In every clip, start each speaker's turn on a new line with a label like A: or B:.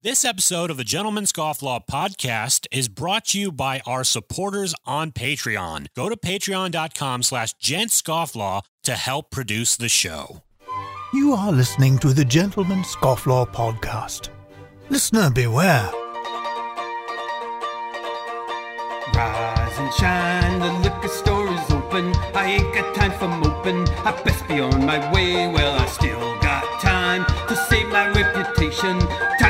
A: This episode of the Gentleman's Scofflaw podcast is brought to you by our supporters on Patreon. Go to patreon.com slash gentscofflaw to help produce the show.
B: You are listening to the Gentleman Scofflaw podcast. Listener beware.
C: Rise and shine, the liquor store is open. I ain't got time for moping. I best be on my way. Well, I still got time to save my reputation. Time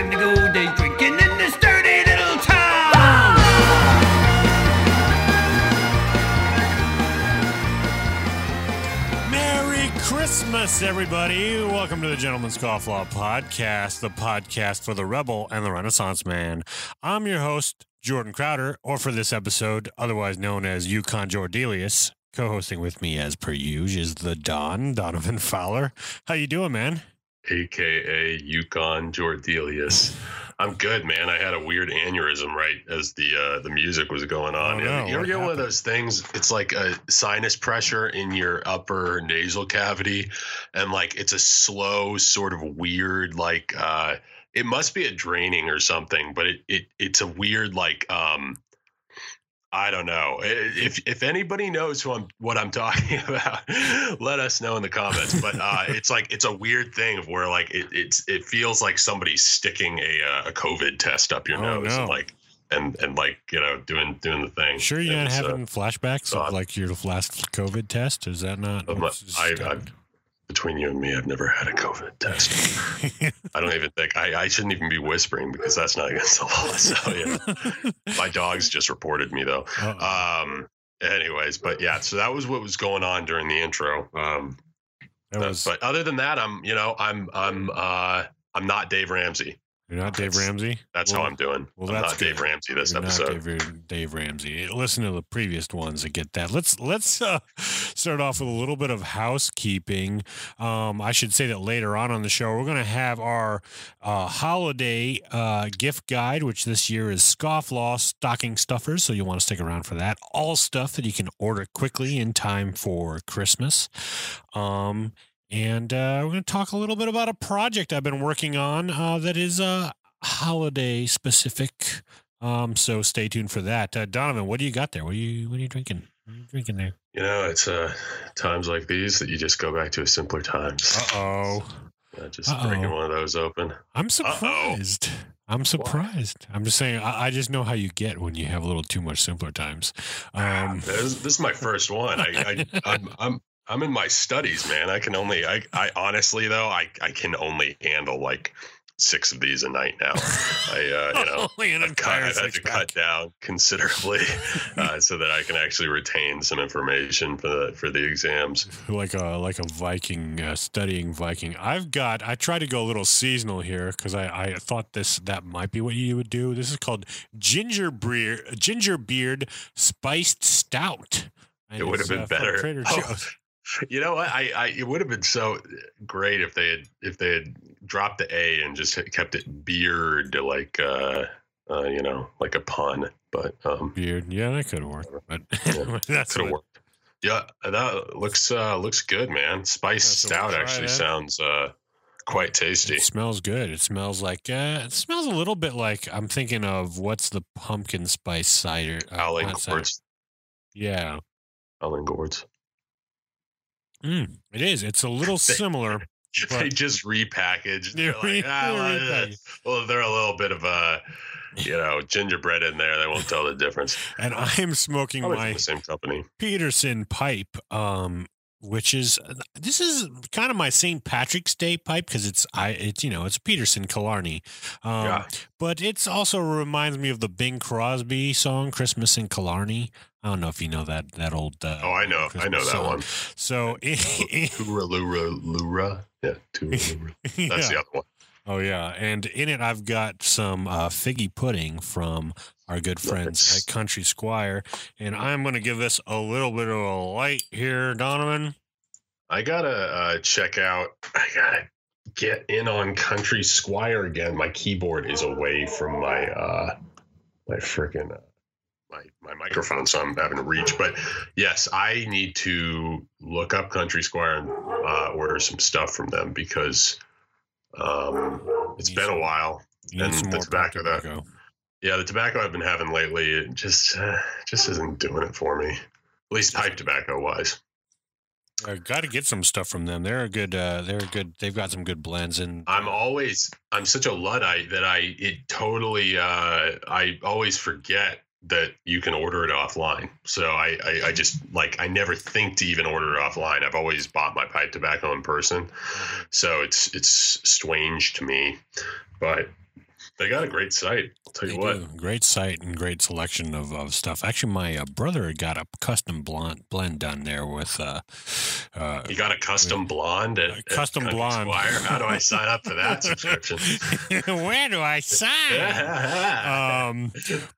A: Christmas, everybody. Welcome to the Gentleman's Scofflaw podcast, the podcast for the rebel and the renaissance man. I'm your host, Jordan Crowder, or for this episode, otherwise known as Yukon Jordelius. Co-hosting with me, as per usual, is the Don, Donovan Fowler. How you doing, man?
D: aka Yukon Jordelius. I'm good, man. I had a weird aneurysm right as the uh, the music was going on.
A: Oh, no.
D: you ever get one of those things? It's like a sinus pressure in your upper nasal cavity, and like it's a slow, sort of weird, like uh, it must be a draining or something, but it it it's a weird like um. I don't know. If if anybody knows who I'm what I'm talking about, let us know in the comments. But uh, it's like it's a weird thing of where like it it's it feels like somebody's sticking a uh, a COVID test up your
A: Oh,
D: nose
A: no.
D: and like and and like you know doing doing the thing.
A: Sure, you're not
D: uh,
A: flashbacks
D: so
A: of
D: I'm-
A: like your last COVID test? Is that not?
D: I'm
A: what's
D: not-
A: just
D: I-
A: happened?
D: Between you and me, I've never had a COVID test. I don't even think I, I shouldn't even be whispering because that's not against the law. So yeah, my dogs just reported me though.
A: Uh-oh.
D: Um. Anyways, but yeah, so that was what was going on during the intro. Um.
A: was,
D: but other than that, I'm you know I'm I'm uh I'm not Dave Ramsey.
A: You're not Dave
D: that's-
A: Ramsey.
D: That's
A: Well,
D: how I'm doing.
A: well,
D: I'm
A: that's
D: not Dave. Ramsey this
A: You're
D: episode.
A: Dave, Dave Ramsey. Listen to the previous ones to get that. Let's let's uh, start off with a little bit of housekeeping. Um, I should say that later on on the show we're going to have our uh, holiday uh, gift guide, which this year is Scofflaw stocking stuffers. So you'll want to stick around for that. All stuff that you can order quickly in time for Christmas. Um, and uh, we're going to talk a little bit about a project I've been working on uh, that is uh, holiday specific. Um, so stay tuned for that. Uh, Donovan, what do you got there? What are you what are you drinking? What are you drinking there?
D: You know, it's uh times like these that you just go back to a simpler times.
A: Uh oh.
D: Just
A: Uh-oh.
D: breaking one of those open.
A: I'm surprised. I'm surprised. I'm just saying I, I just know how you get when you have a little too much simpler times. Um
D: this, this is my first one. I, I I'm I'm I'm in my studies, man. I can only I I honestly though I I can only handle like six of these a night now. I uh, you know.
A: only an
D: I've, cut, I've had to
A: six-pack.
D: cut down considerably uh, so that I can actually retain some information for the for the exams.
A: like a like a Viking uh, studying Viking. I've got. I try to go a little seasonal here because I, I thought this that might be what you would do. This is called ginger beer ginger beard spiced stout. And
D: It would have been
A: uh,
D: better.
A: Trader
D: Oh,
A: Joe's.
D: You know what? I, I it would have been so great if they had if they had dropped the A and just kept it beard like uh, uh you know like a pun, but um
A: beard. Yeah, that could have worked. But
D: Yeah,
A: that's
D: could have worked. Yeah, that looks uh looks good, man. Spice stout actually
A: that.
D: sounds uh quite tasty.
A: It smells good. It smells like uh, it smells a little bit like I'm thinking of what's the pumpkin spice cider? Uh,
D: Howling gourds.
A: Yeah,
D: Howling gourds.
A: Mm, it is. It's a little similar.
D: they just repackaged.
A: They're
D: like, ah, well,
A: they're repackaged.
D: well, they're a little bit of a, you know, gingerbread in there. They won't tell the difference.
A: And I'm smoking
D: Probably
A: my
D: the same company.
A: Peterson pipe, um, which is this is kind of my St. Patrick's Day pipe because it's I it's you know it's Peterson Killarney, um,
D: Yeah.
A: but it's also reminds me of the Bing Crosby song "Christmas in Killarney." I don't know if you know that that old. Uh,
D: Oh, I know. I know that
A: song.
D: one.
A: So
D: Tura Lura Lura. Yeah, Tura Lura. That's
A: yeah.
D: the other one.
A: Oh yeah, and in it I've got some uh, figgy pudding from our good friends
D: Nice.
A: at Country Squire, and I'm going to give this a little bit of a light here, Donovan.
D: I gotta uh, check out. I gotta get in on Country Squire again. My keyboard is away from my uh, my freaking uh, my my microphone, so I'm having to reach. But yes, I need to look up Country Squire and uh, order some stuff from them because um, it's been a while. And
A: some
D: the tobacco,
A: tobacco.
D: Yeah, the tobacco I've been having lately it just uh, just isn't doing it for me. At least pipe tobacco wise.
A: I got to get some stuff from them. They're a good. Uh, they're a good. They've got some good blends and.
D: I'm always I'm such a luddite that I it totally uh I always forget that you can order it offline. So I, I I just like I never think to even order it offline. I've always bought my pipe tobacco in person. So it's it's strange to me. But they got a great site. I'll tell you what.
A: do. Great site and great selection of, of stuff. Actually, my uh, brother got a custom blend blend done there with. Uh, uh,
D: You got a custom blonde at,
A: A
D: at
A: custom
D: Country
A: blonde.
D: Squire? How do I sign up for that subscription?
A: Where do I sign? um,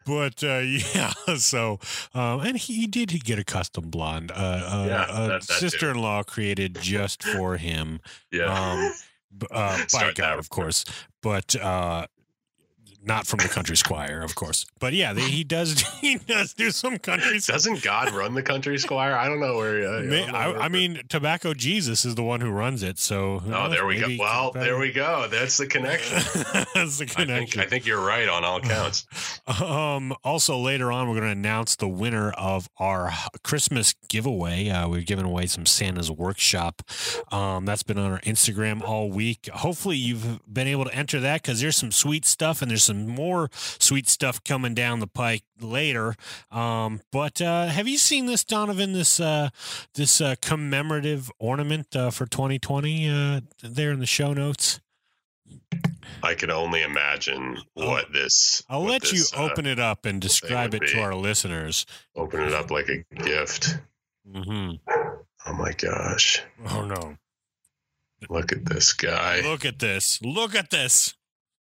A: but uh, yeah, so um, and he did get a custom blonde. Uh, uh,
D: Yeah,
A: a
D: that- that
A: sister-in-law created just for him.
D: yeah.
A: Um, uh, by God, of course, but uh, not from the Country Squire, of course. But yeah, they, he does. He does do some country.
D: Doesn't God run the country squire? I don't know where. Uh,
A: May-
D: don't know
A: I,
D: where-
A: I mean, Tobacco Jesus is the one who runs it. So
D: Oh,
A: knows?
D: there we go.
A: Maybe
D: Well, there we go. That's the connection.
A: That's the
D: I think,
A: connection.
D: I think you're right on all counts.
A: Um, also, later on, we're going to announce the winner of our Christmas giveaway. Uh, we've given away some Santa's Workshop. Um, that's been on our Instagram all week. Hopefully, you've been able to enter that because there's some sweet stuff and there's some more sweet stuff coming down the pike later. Um, but uh, have you seen this, Donovan? This uh, this uh, commemorative ornament uh, for 2020 uh, there in the show notes.
D: I can only imagine what this.
A: I'll
D: what
A: let
D: this,
A: you
D: uh,
A: open it up and describe it to our listeners.
D: open it up like a gift.
A: Mm-hmm.
D: Oh my gosh!
A: Oh no!
D: Look at this guy.
A: Look at this! Look at this!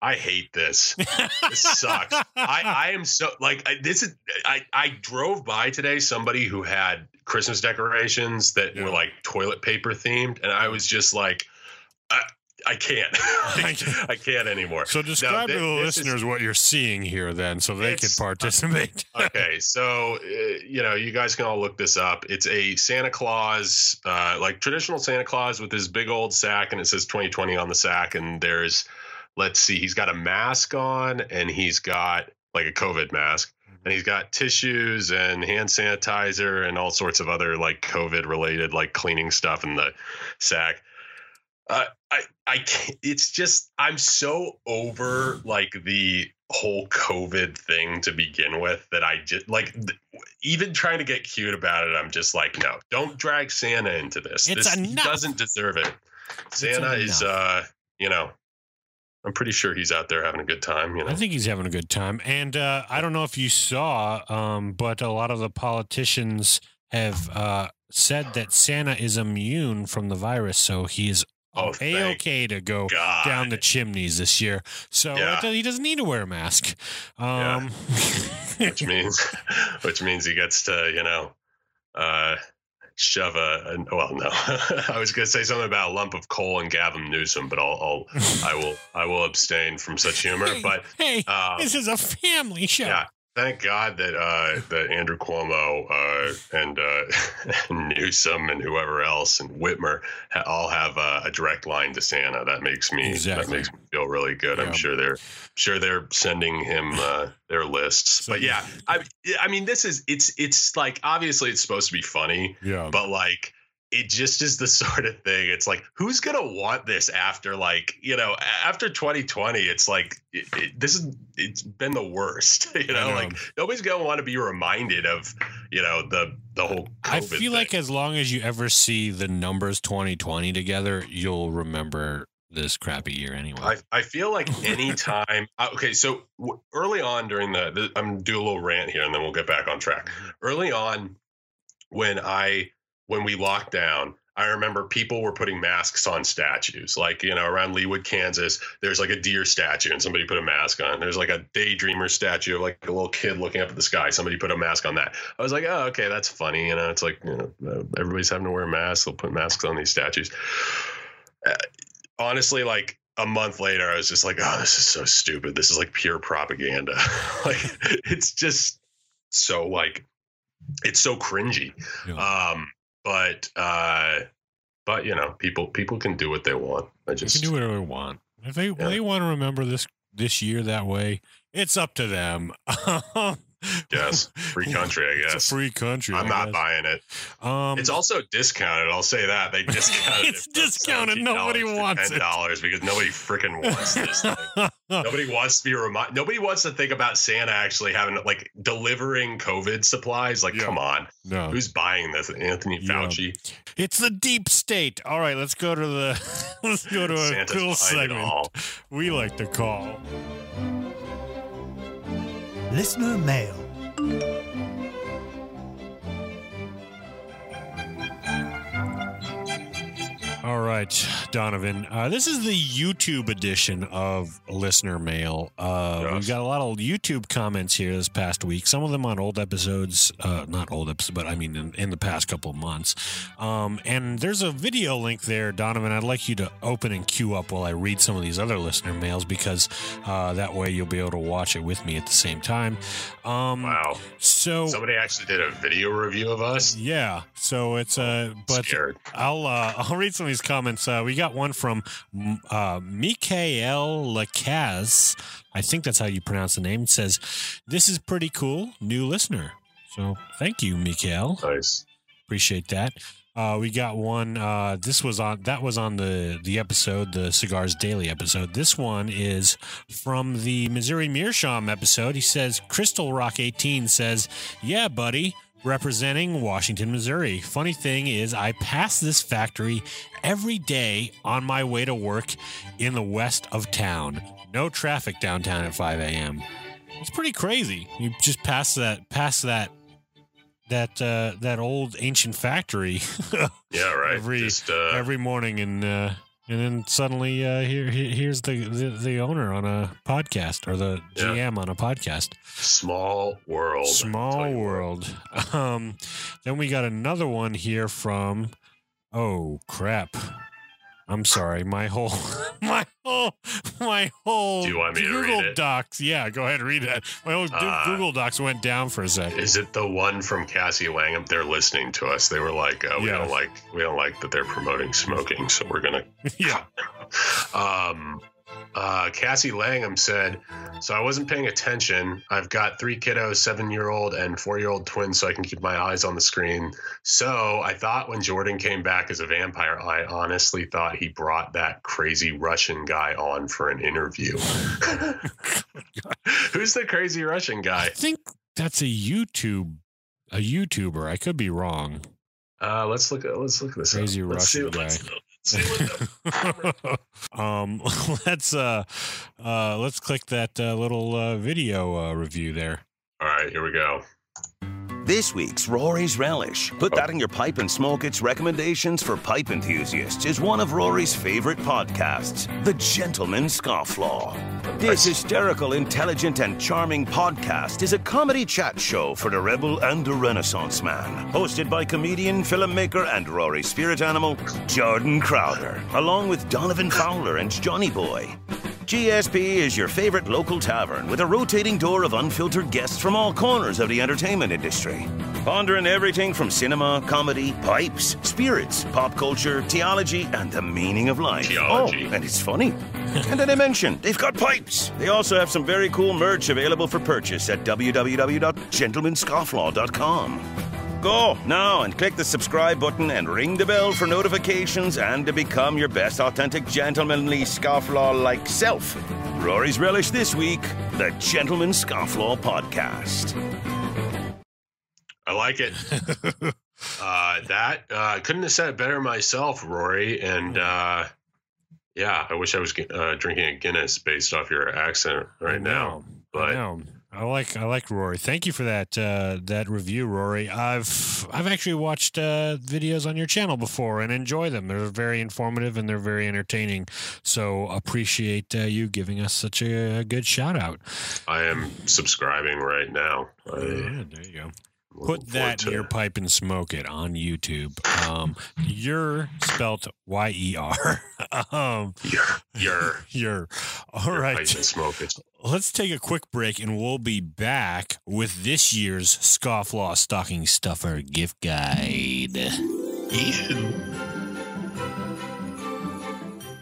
D: I hate this. This sucks. I, I am so like I, this is I I drove by today somebody who had Christmas decorations that
A: Yeah.
D: were like toilet paper themed, and I was just like, I I can't, Like, I can't anymore.
A: so describe
D: thi-
A: to the
D: this is-
A: listeners what you're seeing here, then, so they could participate.
D: okay, so uh, you know, you guys can all look this up. It's a Santa Claus, uh, like traditional Santa Claus with his big old sack, and it says 2020 on the sack. And there's, let's see, he's got a mask on, and he's got like a COVID mask, and he's got tissues and hand sanitizer and all sorts of other like COVID related like cleaning stuff in the sack. Uh, I, I, can't, it's just I'm so over like the whole COVID thing to begin with that I just like th- even trying to get cute about it. I'm just like, no, don't drag Santa into this.
A: It's
D: this he
A: enough.
D: doesn't deserve it. Santa is, uh, you know, I'm pretty sure he's out there having a good time. You know,
A: I think he's having a good time, and uh, I don't know if you saw, um, but a lot of the politicians have uh, said that Santa is immune from the virus, so he's
D: Oh,
A: a okay to go
D: God.
A: down the chimneys this year. So
D: Yeah.
A: he doesn't need to wear a mask.
D: Yeah.
A: Um,
D: which means which means he gets to you know uh shove a, a well no i was going to say something about a lump of coal and gavin newsom but i'll, I'll i will i will abstain from such humor
A: Hey,
D: but
A: hey,
D: uh,
A: this is a family show.
D: yeah thank god that uh that andrew cuomo uh and uh newsom and whoever else and whitmer ha- all have uh, a direct line to santa that makes me that makes me feel really good
A: Yeah.
D: i'm sure they're sure they're sending him uh their lists
A: So-
D: but yeah I, I mean this is it's it's like obviously it's supposed to be funny
A: Yeah.
D: but like it just is the sort of thing it's like who's gonna want this after like you know after 2020 it's like it, it, this is it's been the worst you know,
A: know.
D: like nobody's gonna want to be reminded of you know the the whole COVID
A: I feel like as long as you ever see the numbers 2020 together, you'll remember this crappy year anyway.
D: I, I feel like anytime uh, okay so early on during the, the i'm gonna do a little rant here and then we'll get back on track early on when i when we locked down i remember people were putting masks on statues like you know around Leawood kansas there's like a deer statue and somebody put a mask on. There's like a daydreamer statue of like a little kid looking up at the sky. Somebody put a mask on that. I was like oh okay that's funny you know it's like you know uh, everybody's having to wear masks they'll put masks on these statues. Uh, honestly like a month later i was just like oh this is so stupid. This is like pure propaganda. Like it's just so like it's so cringy.
A: Yeah.
D: um but uh but you know people people can do what they want i just
A: can do whatever they want. If they
D: Yeah.
A: they want to remember this this year that way, it's up to them.
D: Yes, free country, I
A: It's
D: guess.
A: a free country.
D: I'm
A: I
D: not
A: guess.
D: buying it.
A: Um,
D: It's also discounted. I'll say that they discounted.
A: It's
D: it
A: discounted. Nobody
D: $17
A: wants it.
D: $10 because nobody freaking wants this thing. Nobody wants to be remind. Nobody wants to think about Santa actually having like delivering COVID supplies. Like,
A: Yeah.
D: come on,
A: no,
D: who's buying this? Anthony
A: Yeah.
D: Fauci.
A: it's the deep state. All right, let's go to the let's go to a
D: Santa's
A: cool segment we like to call.
B: Listener mail.
A: All right, Donovan. Uh, this is the YouTube edition of listener mail. Uh,
D: Yes.
A: We've got a lot of YouTube comments here this past week. Some of them on old episodes, uh, not old episodes, but I mean in, in the past couple of months. Um, and there's a video link there, Donovan. I'd like you to open and queue up while I read some of these other listener mails because uh, that way you'll be able to watch it with me at the same time. Um,
D: Wow,
A: So
D: somebody actually did a video review of us.
A: yeah, so it's uh, but
D: Scared.
A: I'll uh, I'll read some of these comments. Uh, we got one from mm, uh, Mikael Lacaz. I think that's how you pronounce the name. It says, "This is pretty cool, new listener." So thank you, Mikael.
D: Nice.
A: Appreciate that. Uh, we got one. Uh, this was on that was on the the episode, the Cigars Daily episode. This one is from the Missouri Meerschaum episode. He says, "Crystal Rock 18 says, yeah, buddy." Representing Washington, Missouri. Funny thing is, I pass this factory every day on my way to work in the west of town. No traffic downtown at 5 a.m. It's pretty crazy. You just pass that, pass that, that, uh, that old ancient factory
D: Yeah, right.
A: Every-
D: Just uh,
A: every morning, and uh, and then suddenly uh, here, here here's the, the the owner on a podcast or the
D: Yeah.
A: GM on a podcast.
D: small world.
A: Small world. Um, then we got another one here from. Oh crap! I'm sorry. My whole, my whole, my whole.
D: Do you want me to
A: Google
D: read it?
A: Docs. Yeah, go ahead, read that. My whole
D: Uh,
A: Google Docs went down for a second.
D: Is it the one from Cassie Langham? They're listening to us. They were like, uh, "We
A: Yeah.
D: don't like, we don't like that they're promoting smoking, so we're gonna
A: yeah.
D: um, uh, Cassie Langham said, So I wasn't paying attention. I've got three kiddos, seven year old and four year old twins, so I can keep my eyes on the screen. So I thought when Jordan came back as a vampire, I honestly thought he brought that crazy Russian guy on for an interview. Who's the crazy Russian guy?
A: I think that's a YouTube, a YouTuber. I could be wrong.
D: Uh, let's look at let's look at this. up.
A: Crazy
D: Let's see
A: Russian
D: let's-
A: guy.
D: let's see what the-
A: um, let's uh, uh, let's click that uh, little uh, video uh, review there.
D: All right, here we go.
E: This week's Rory's Relish. Put that in your pipe and smoke its recommendations for pipe enthusiasts is one of Rory's favorite podcasts, The Gentleman's Scofflaw. This hysterical, intelligent, and charming podcast is a comedy chat show for the rebel and the renaissance man. Hosted by comedian, filmmaker, and Rory's spirit animal, Jordan Crowder, along with Donovan Fowler and Johnny Boy. GSP is your favorite local tavern with a rotating door of unfiltered guests from all corners of the entertainment industry. Pondering everything from cinema, comedy, pipes, spirits, pop culture, theology, and the meaning of life.
D: Theology.
E: Oh, and it's funny. and then I mentioned they've got pipes. They also have some very cool merch available for purchase at www.gentlemanscofflaw.com. Go now and click the subscribe button and ring the bell for notifications and to become your best authentic gentlemanly scofflaw like self. Rory's Relish this week, the Gentleman Scofflaw Podcast.
D: I like it. uh, that uh, couldn't have said it better myself, Rory. And uh, yeah, I wish I was uh, drinking a Guinness based off your accent right now. But
A: I like I like Rory. Thank you for that uh, that review, Rory. I've I've actually watched uh, videos on your channel before and enjoy them. They're very informative and they're very entertaining. So appreciate uh, you giving us such a, a good shout out.
D: I am subscribing right now. I
A: Yeah, there you go. Put that in your pipe and smoke it on YouTube. Um, you're spelt Y E R. Um,
D: your your
A: you're all
D: your
A: right.
D: pipe and smoke it.
A: Let's take a quick break and we'll be back with this year's Scofflaw Stocking Stuffer gift guide.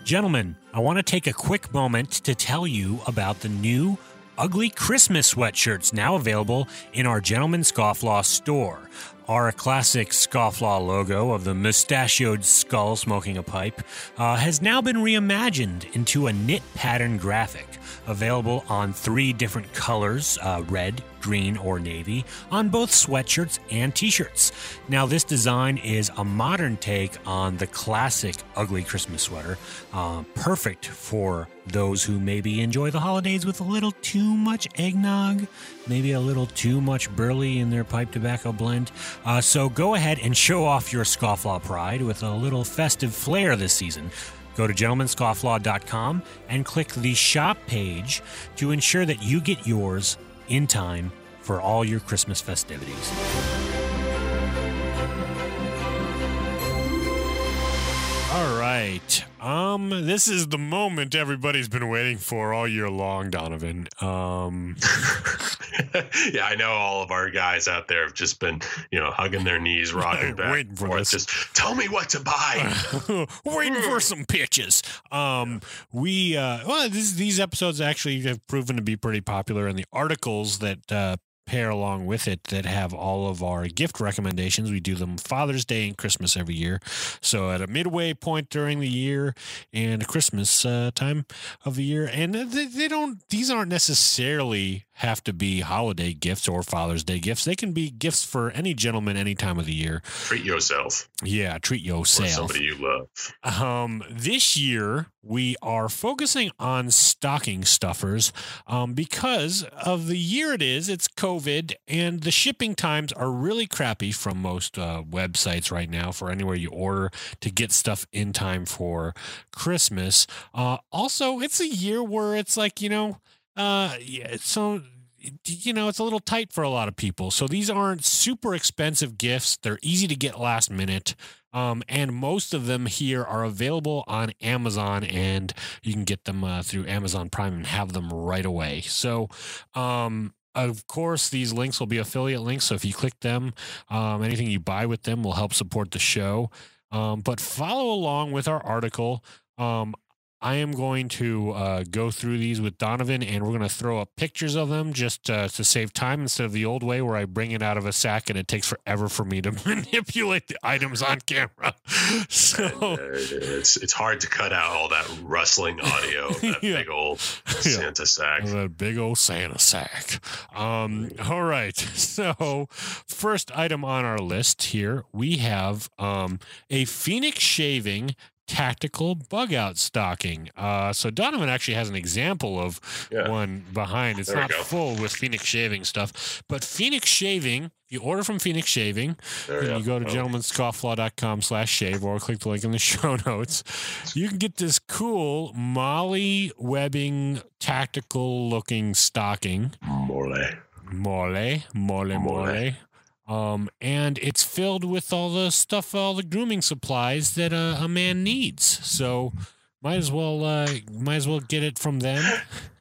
A: Gentlemen, I want to take a quick moment to tell you about the new ugly Christmas sweatshirts now available in our Gentleman Scofflaw store. Our classic Scofflaw logo of the mustachioed skull smoking a pipe uh, has now been reimagined into a knit pattern graphic, available on three different colors uh, red, green, or navy, on both sweatshirts and t shirts. Now, this design is a modern take on the classic ugly Christmas sweater, uh, perfect for those who maybe enjoy the holidays with a little too much eggnog, maybe a little too much burley in their pipe tobacco blend. Uh, so go ahead and show off your scofflaw pride with a little festive flair this season. Go to gentlemanscofflaw.com and click the shop page to ensure that you get yours in time for all your Christmas festivities. All right. Um, this is the moment everybody's been waiting for all year long, Donovan. Um,
D: yeah, I know all of our guys out there have just been, you know, hugging their knees, rocking back
A: Waiting for this.
D: Just tell me what to buy.
A: waiting for some pitches. Um, we uh, well, this, these episodes actually have proven to be pretty popular, and the articles that uh, pair along with it that have all of our gift recommendations. We do them Father's Day and Christmas every year. So at a midway point during the year and Christmas uh, time of the year, and they, they don't; these aren't necessarily have to be holiday gifts or Father's Day gifts. They can be gifts for any gentleman any time of the year.
D: Treat yourself
A: Yeah, treat
D: or
A: yourself.
D: somebody you love.
A: Um, this year we are focusing on stocking stuffers um, because of the year it is. It's COVID, and the shipping times are really crappy from most uh, websites right now for anywhere you order to get stuff in time for Christmas. Uh, also, it's a year where it's like you know, uh, yeah, so you know, it's a little tight for a lot of people. So these aren't super expensive gifts. They're easy to get last minute. Um, and most of them here are available on Amazon, and you can get them uh, through Amazon Prime and have them right away. So, um, of course, these links will be affiliate links. So if you click them, um, anything you buy with them will help support the show. Um, but follow along with our article. Um, I am going to uh, go through these with Donovan, and we're going to throw up pictures of them just uh, to save time instead of the old way where I bring it out of a sack and it takes forever for me to manipulate the items on camera. So,
D: Uh, it's it's hard to cut out all that rustling audio of that
A: Yeah.
D: big old
A: Yeah.
D: Santa sack.
A: that big old Santa sack. Um, all right. So, first item on our list here, we have um, a Phoenix shaving tactical bug out stocking. Uh, so Donovan actually has an example of
D: Yeah.
A: one behind. It's
D: There
A: not full with Phoenix shaving stuff, but Phoenix shaving. You order from Phoenix Shaving,
D: There
A: and you go to
D: Oh,
A: gentlemanscofflaw.com slash shave or click the link in the show notes. You can get this cool MOLLE webbing tactical looking stocking.
D: Mole.
A: Mole, mole, mole.
D: Mole.
A: Um, and it's filled with all the stuff, all the grooming supplies that a, a man needs. So might as well, uh, might as well get it from them.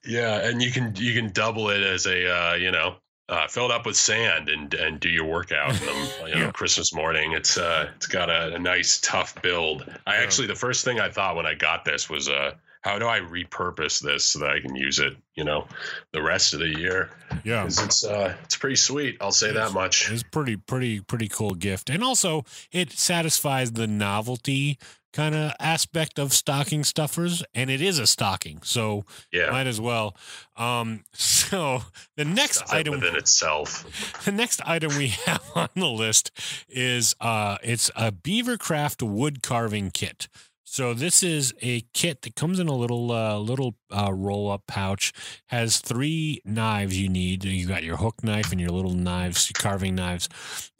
D: Yeah, and you can you can double it as a uh, you know uh, fill it up with sand and and do your workout them, you know
A: Yeah.
D: Christmas morning. It's uh it's got a, a nice tough build. I
A: Yeah.
D: actually the first thing I thought when I got this was uh how do I repurpose this so that I can use it you know the rest of the year?
A: Yeah.
D: 'Cause it's uh it's pretty sweet. I'll say that much.
A: It's pretty, pretty, pretty cool gift. And also it satisfies the novelty kind of aspect of stocking stuffers. And it is a stocking. So
D: Yeah,
A: might as well. Um, so the next item
D: within itself.
A: the next item we have on the list is uh it's a beavercraft wood carving kit so this is a kit that comes in a little uh, little uh, roll up pouch has three knives you need you got your hook knife and your little knives carving knives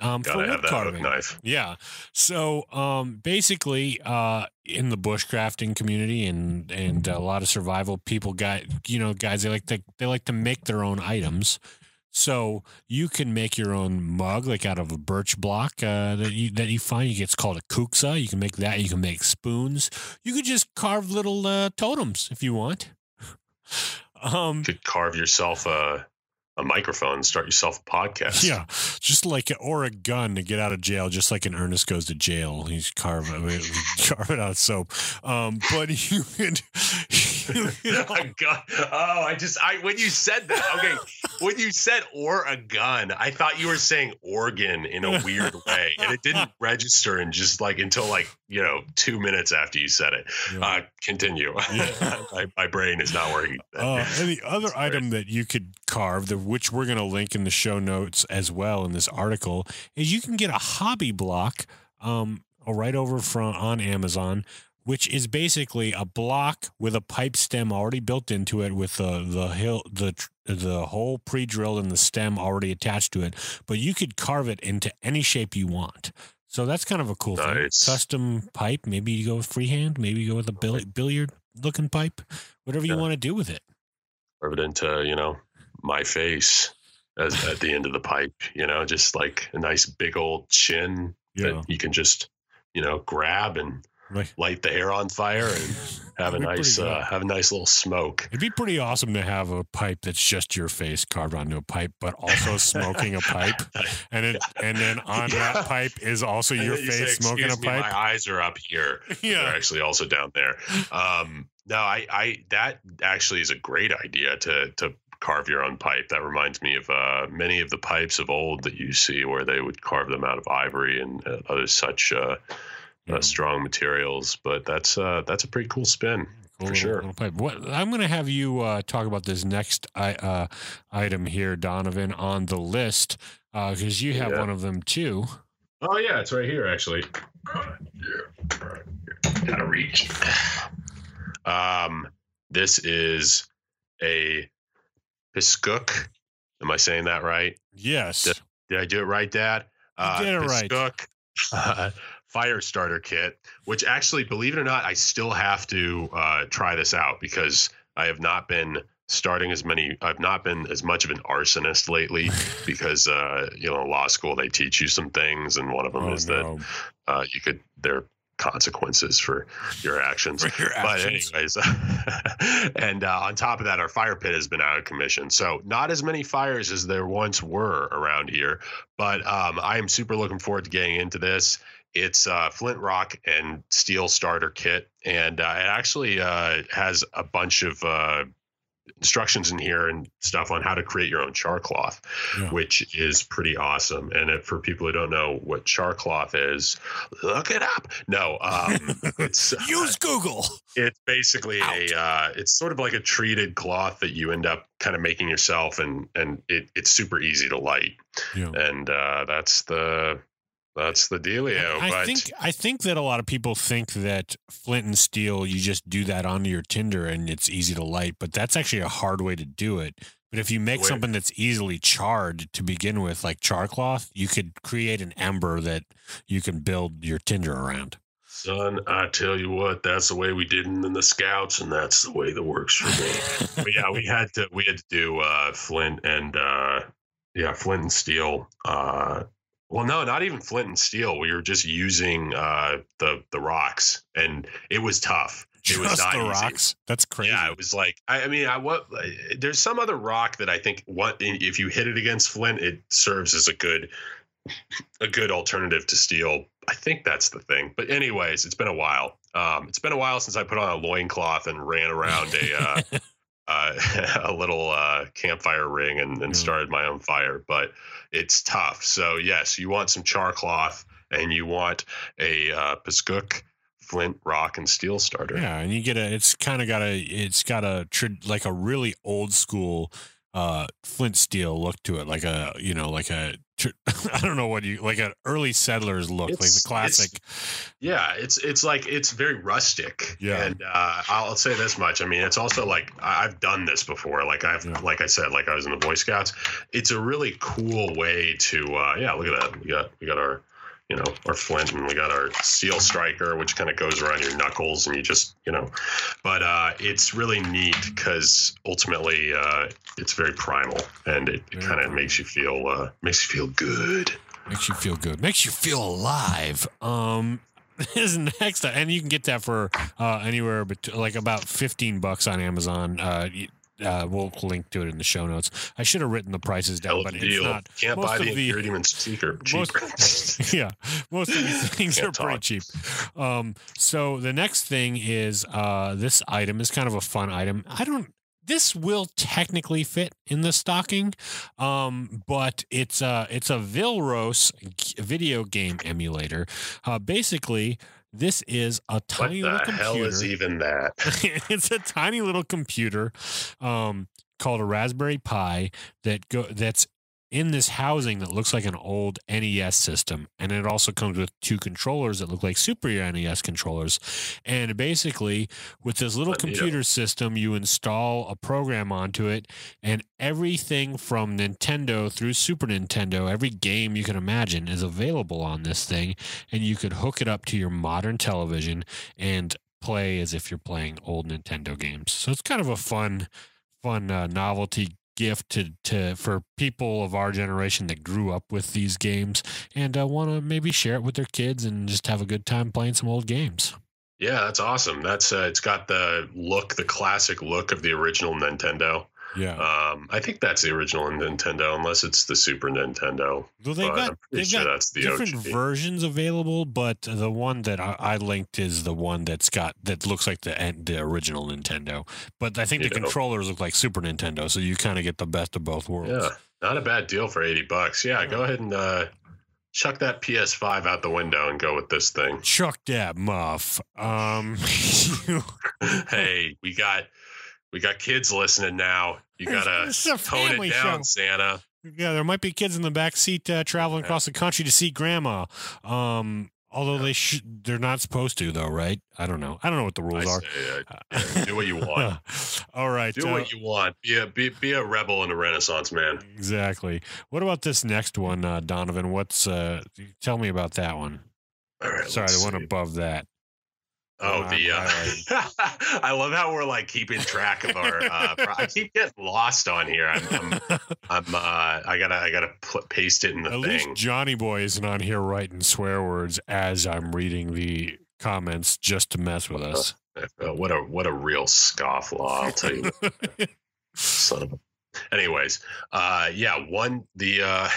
A: um, for
D: Gotta
A: wood
D: have that hook
A: carving
D: knife.
A: yeah. So um basically uh in the bushcrafting community and and a lot of survival people got you know guys they like to they like to make their own items. So you can make your own mug like out of a birch block uh, that you that you find. You it's called a kuksa. You can make that. You can make spoons. You could just carve little uh, totems if you want. um,
D: could carve yourself a a microphone and start yourself a podcast.
A: Yeah, just like or a gun to get out of jail, just like an Ernest goes to jail. He's carve it, carve it out of soap. Um, but you could.
D: A gun. Oh, I just I when you said that. Okay, when you said or a gun, I thought you were saying organ in a weird way, and it didn't register and just like until like you know two minutes after you said it.
A: Yeah.
D: Uh, continue. my, my brain is not working.
A: Uh, and the other item that you could carve, the which we're going to link in the show notes as well in this article, is you can get a hobby block, um, right over from on Amazon, which is basically a block with a pipe stem already built into it, with the the hill the the hole pre drilled and the stem already attached to it. But you could carve it into any shape you want. So that's kind of a cool thing.
D: Nice.
A: Custom pipe. Maybe you go with freehand. Maybe you go with a bill- billiard looking pipe. Whatever you
D: Yeah.
A: want to do with it.
D: Carve it into you know my face as at the end of the pipe. You know, just like a nice big old chin
A: Yeah.
D: that you can just you know grab and
A: Right.
D: light the hair on fire and have a nice uh, have a nice little smoke.
A: It'd be pretty awesome to have a pipe that's just your face carved onto a pipe, but also smoking a pipe, and it and then on
D: Yeah.
A: that pipe is also your
D: you say,
A: face smoking a
D: "Excuse me,
A: pipe.
D: My eyes are up here. They're actually also down there. Um, no, I, I that actually is a great idea to to carve your own pipe. That reminds me of uh, many of the pipes of old that you see where they would carve them out of ivory and uh, other such uh,
A: Yeah.
D: Uh, strong materials. But that's uh, that's a pretty cool spin.
A: Cool
D: for
A: little-
D: sure.
A: little I'm going to have you uh, talk about this next I, uh, item here, Donovan, on the list because you have
D: Yeah.
A: one of them too.
D: Oh yeah, it's right here actually. Gotta reach. Um, this is a Piscook. Am I saying that right?
A: Yes.
D: Did- Did I do it right, Dad? Uh,
A: did it right.
D: Uh, fire starter kit. Which actually, believe it or not, I still have to uh, try this out because I have not been starting as many. I've not been as much of an arsonist lately because uh, you know, in law school they teach you some things, and one of them
A: Oh,
D: is that uh, you could there are consequences for your actions.
A: For your
D: But anyways, and uh, on top of that, our fire pit has been out of commission, so not as many fires as there once were around here. But um, I am super looking forward to getting into this. It's uh, flint rock and steel starter kit, and uh, it actually uh, has a bunch of uh, instructions in here and stuff on how to create your own char cloth,
A: Yeah.
D: which is pretty awesome. And if, for people who don't know what char cloth is, look it up. No, um, it's
A: Use Google.
D: it's basically a uh, it's sort of like a treated cloth that you end up kind of making yourself, and and it, it's super easy to light,
A: Yeah.
D: and uh, that's the that's the dealio.
A: I
D: but
A: think I think that a lot of people think that flint and steel you just do that onto your tinder and it's easy to light, but that's actually a hard way to do it. But if you make
D: Wait.
A: something that's easily charred to begin with, like char cloth, you could create an ember that you can build your tinder around.
D: Son, I tell you what, that's the way we did it in the scouts, and that's the way that works for me. but yeah, we had to we had to do uh, flint and uh, yeah, flint and steel. Uh, well, no, not even flint and steel. We were just using uh, the the rocks, and it was tough. It was
A: Just
D: not
A: the
D: easy.
A: rocks. That's crazy.
D: Yeah, it was like I, I mean, I what there's some other rock that I think what if you hit it against flint, it serves as a good a good alternative to steel. I think that's the thing. But anyways, it's been a while. Um, it's been a while since I put on a loincloth and ran around a uh, uh, a little uh, campfire ring and, and
A: Yeah.
D: started my own fire. But it's tough. So yes, you want some char cloth and you want a uh, Piscook flint, rock, and steel starter.
A: Yeah, and you get a. It's kind of got a. It's got a tr- like a really old school uh flint steel look to it, like a you know like a. I don't know what you like an early settlers look, like the classic.
D: Yeah, it's it's like it's very rustic.
A: Yeah.
D: and uh, I'll say this much. I mean, it's also like I've done this before. Like I've
A: Yeah.
D: like I said, like I was in the Boy Scouts. It's a really cool way to uh, yeah. Look at that. We got we got our you know our flint and we got our steel striker, which kind of goes around your knuckles and you just you know. But uh, it's really neat because ultimately uh, it's very primal and it, it kind of makes you feel uh, makes you feel good.
A: Makes you feel good. Makes you feel alive. Um is next and you can get that for uh anywhere but like about 15 bucks on Amazon. Uh uh, we'll link to it in the show notes. I should have written the prices down,
D: Hell
A: but it's
D: deal.
A: not.
D: Can't
A: most
D: buy
A: of
D: the
A: the-
D: ingredients cheaper. cheaper.
A: Most, yeah, most of these things
D: Can't
A: are pretty cheap. Um, so the next thing is uh, this item is kind of a fun item. I don't. This will technically fit in the stocking, um, but it's a it's a Vilros video game emulator. Uh, basically, this is a
D: what
A: tiny
D: the
A: little computer
D: hell is even that?
A: it's a tiny little computer um, called a Raspberry Pi that go that's in this housing that looks like an old NES system, and it also comes with two controllers that look like Super NES controllers. And basically, with this little computer system, you install a program onto it, and everything from Nintendo through Super Nintendo, every game you can imagine, is available on this thing, and you could hook it up to your modern television and play as if you're playing old Nintendo games. So it's kind of a fun, fun uh, novelty gift to to for people of our generation that grew up with these games and uh, want to maybe share it with their kids and just have a good time playing some old games.
D: Yeah, that's awesome. That's uh, it's got the look, the classic look of the original Nintendo.
A: Yeah.
D: Um, I think that's the original Nintendo, unless it's the Super Nintendo.
A: Well, they've
D: but
A: got they've
D: sure
A: got
D: that's the
A: different
D: OG.
A: versions available, but the one that I, I linked is the one that's got that looks like the the original Nintendo. But I think the
D: know.
A: controllers look like Super Nintendo, so you kind of get the best of both worlds.
D: Yeah, not a bad deal for eighty bucks. Yeah, go ahead and uh, chuck that PS5 out the window and go with this thing.
A: Chuck that muff. Um,
D: hey, we got we got kids listening now. You gotta
A: This is a
D: tone it down,
A: show.
D: Santa.
A: Yeah, there might be kids in the back seat uh, traveling across the country to see grandma. Um, although they should, they're not supposed to, though, right? I don't know. I don't know what the
D: I
A: rules are.
D: say, uh, yeah, do what you want.
A: All right.
D: Do
A: uh,
D: what you want. Be a be, be a rebel and a Renaissance man.
A: exactly. What about this next one, uh, Donovan? What's uh? Tell me about that one.
D: All right.
A: Sorry, the one above that.
D: Oh, the uh, I love how we're like keeping track of our. Uh, pro- I keep getting lost on here. I'm, I'm, I'm uh, I gotta, I gotta put, paste it in the
A: At
D: thing.
A: least Johnny Boy isn't on here writing swear words as I'm reading the comments just to mess with us.
D: Uh, what a, what a real scofflaw! I'll tell you, son of a. Anyways, uh, yeah, one the uh,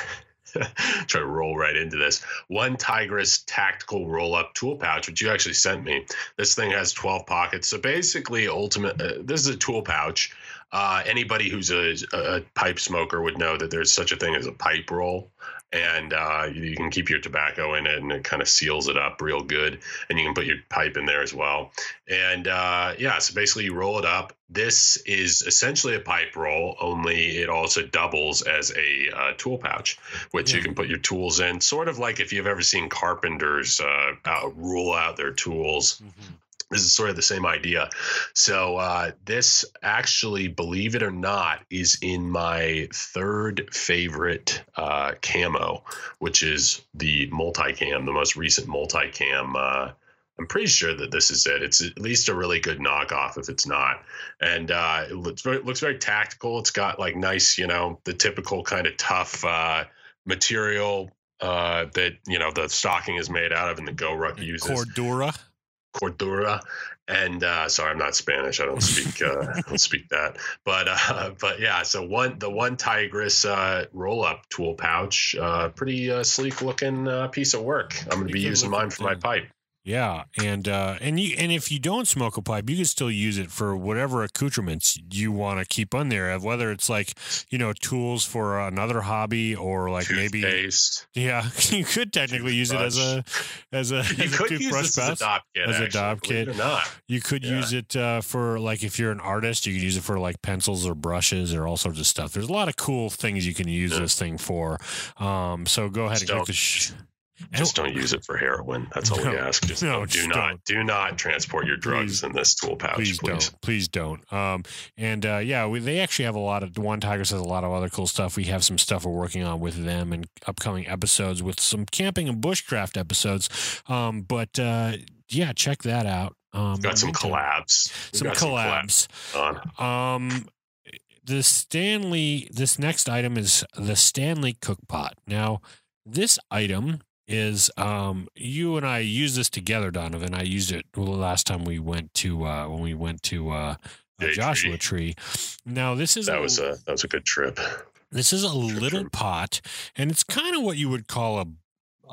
D: try to roll right into this one Tigris tactical roll up tool pouch, which you actually sent me. This thing has twelve pockets, so basically, ultimate. Uh, this is a tool pouch. Uh, anybody who's a, a pipe smoker would know that there's such a thing as a pipe roll, and uh, you, can keep your tobacco in it, and it kind of seals it up real good, and you can put your pipe in there as well. And uh, yeah, so basically, you roll it up. This is essentially a pipe roll, only it also doubles as a uh, tool pouch, which you can put your tools in. Sort of like if you've ever seen carpenters uh, uh, rule out their tools this is sort of the same idea. So uh, this actually, believe it or not, is in my third favorite uh, camo, which is the multicam, the most recent multicam. Uh, I'm pretty sure that this is it. It's at least a really good knockoff if it's not. And uh, it looks very, looks very tactical. It's got like nice, you know, the typical kind of tough uh, material uh, that you know the stocking is made out of, and the GoRuck uses.
A: Cordura.
D: Cordura. And uh, sorry, I'm not Spanish. I don't speak. Uh, I don't speak that. But uh, but yeah. So one the one Tigris uh, roll up tool pouch, uh, pretty uh, sleek looking uh, piece of work. I'm going to be using mine for my pipe.
A: Yeah, and uh, and you and if you don't smoke a pipe, you can still use it for whatever accoutrements you want to keep on there. Whether it's like you know tools for another hobby or like maybe yeah, you could technically use it as a as a,
D: You
A: as a
D: could use
A: toothbrush
D: this as a dop kit.
A: As a dop kit.
D: not.
A: You could
D: Yeah.
A: use it uh, for like if you're an artist, you could use it for like pencils or brushes or all sorts of stuff. There's a lot of cool things you can use
D: Yeah.
A: this thing for. Um, so go ahead and click the. Sh-
D: Just don't use it for heroin. That's all we
A: No,
D: ask. Just
A: no,
D: don't- don't.
A: don't.
D: do not transport your drugs
A: Please-
D: in this tool pouch,
A: please,
D: please.
A: don't please don't um and uh yeah we, they actually have a lot of one Tigris has a lot of other cool stuff we have some stuff we're working on with them and upcoming episodes with some camping and bushcraft episodes um but uh yeah check that out um
D: Got some collabs.
A: Some
D: got
A: collabs
D: on.
A: um the stanley this next item is the stanley cookpot now this item is um you and I used this together, Donovan. I used it the last time we went to uh when we went to uh a Joshua tree. Now this is
D: That was a that was a good trip.
A: this is a little pot, and it's kind of what you would call a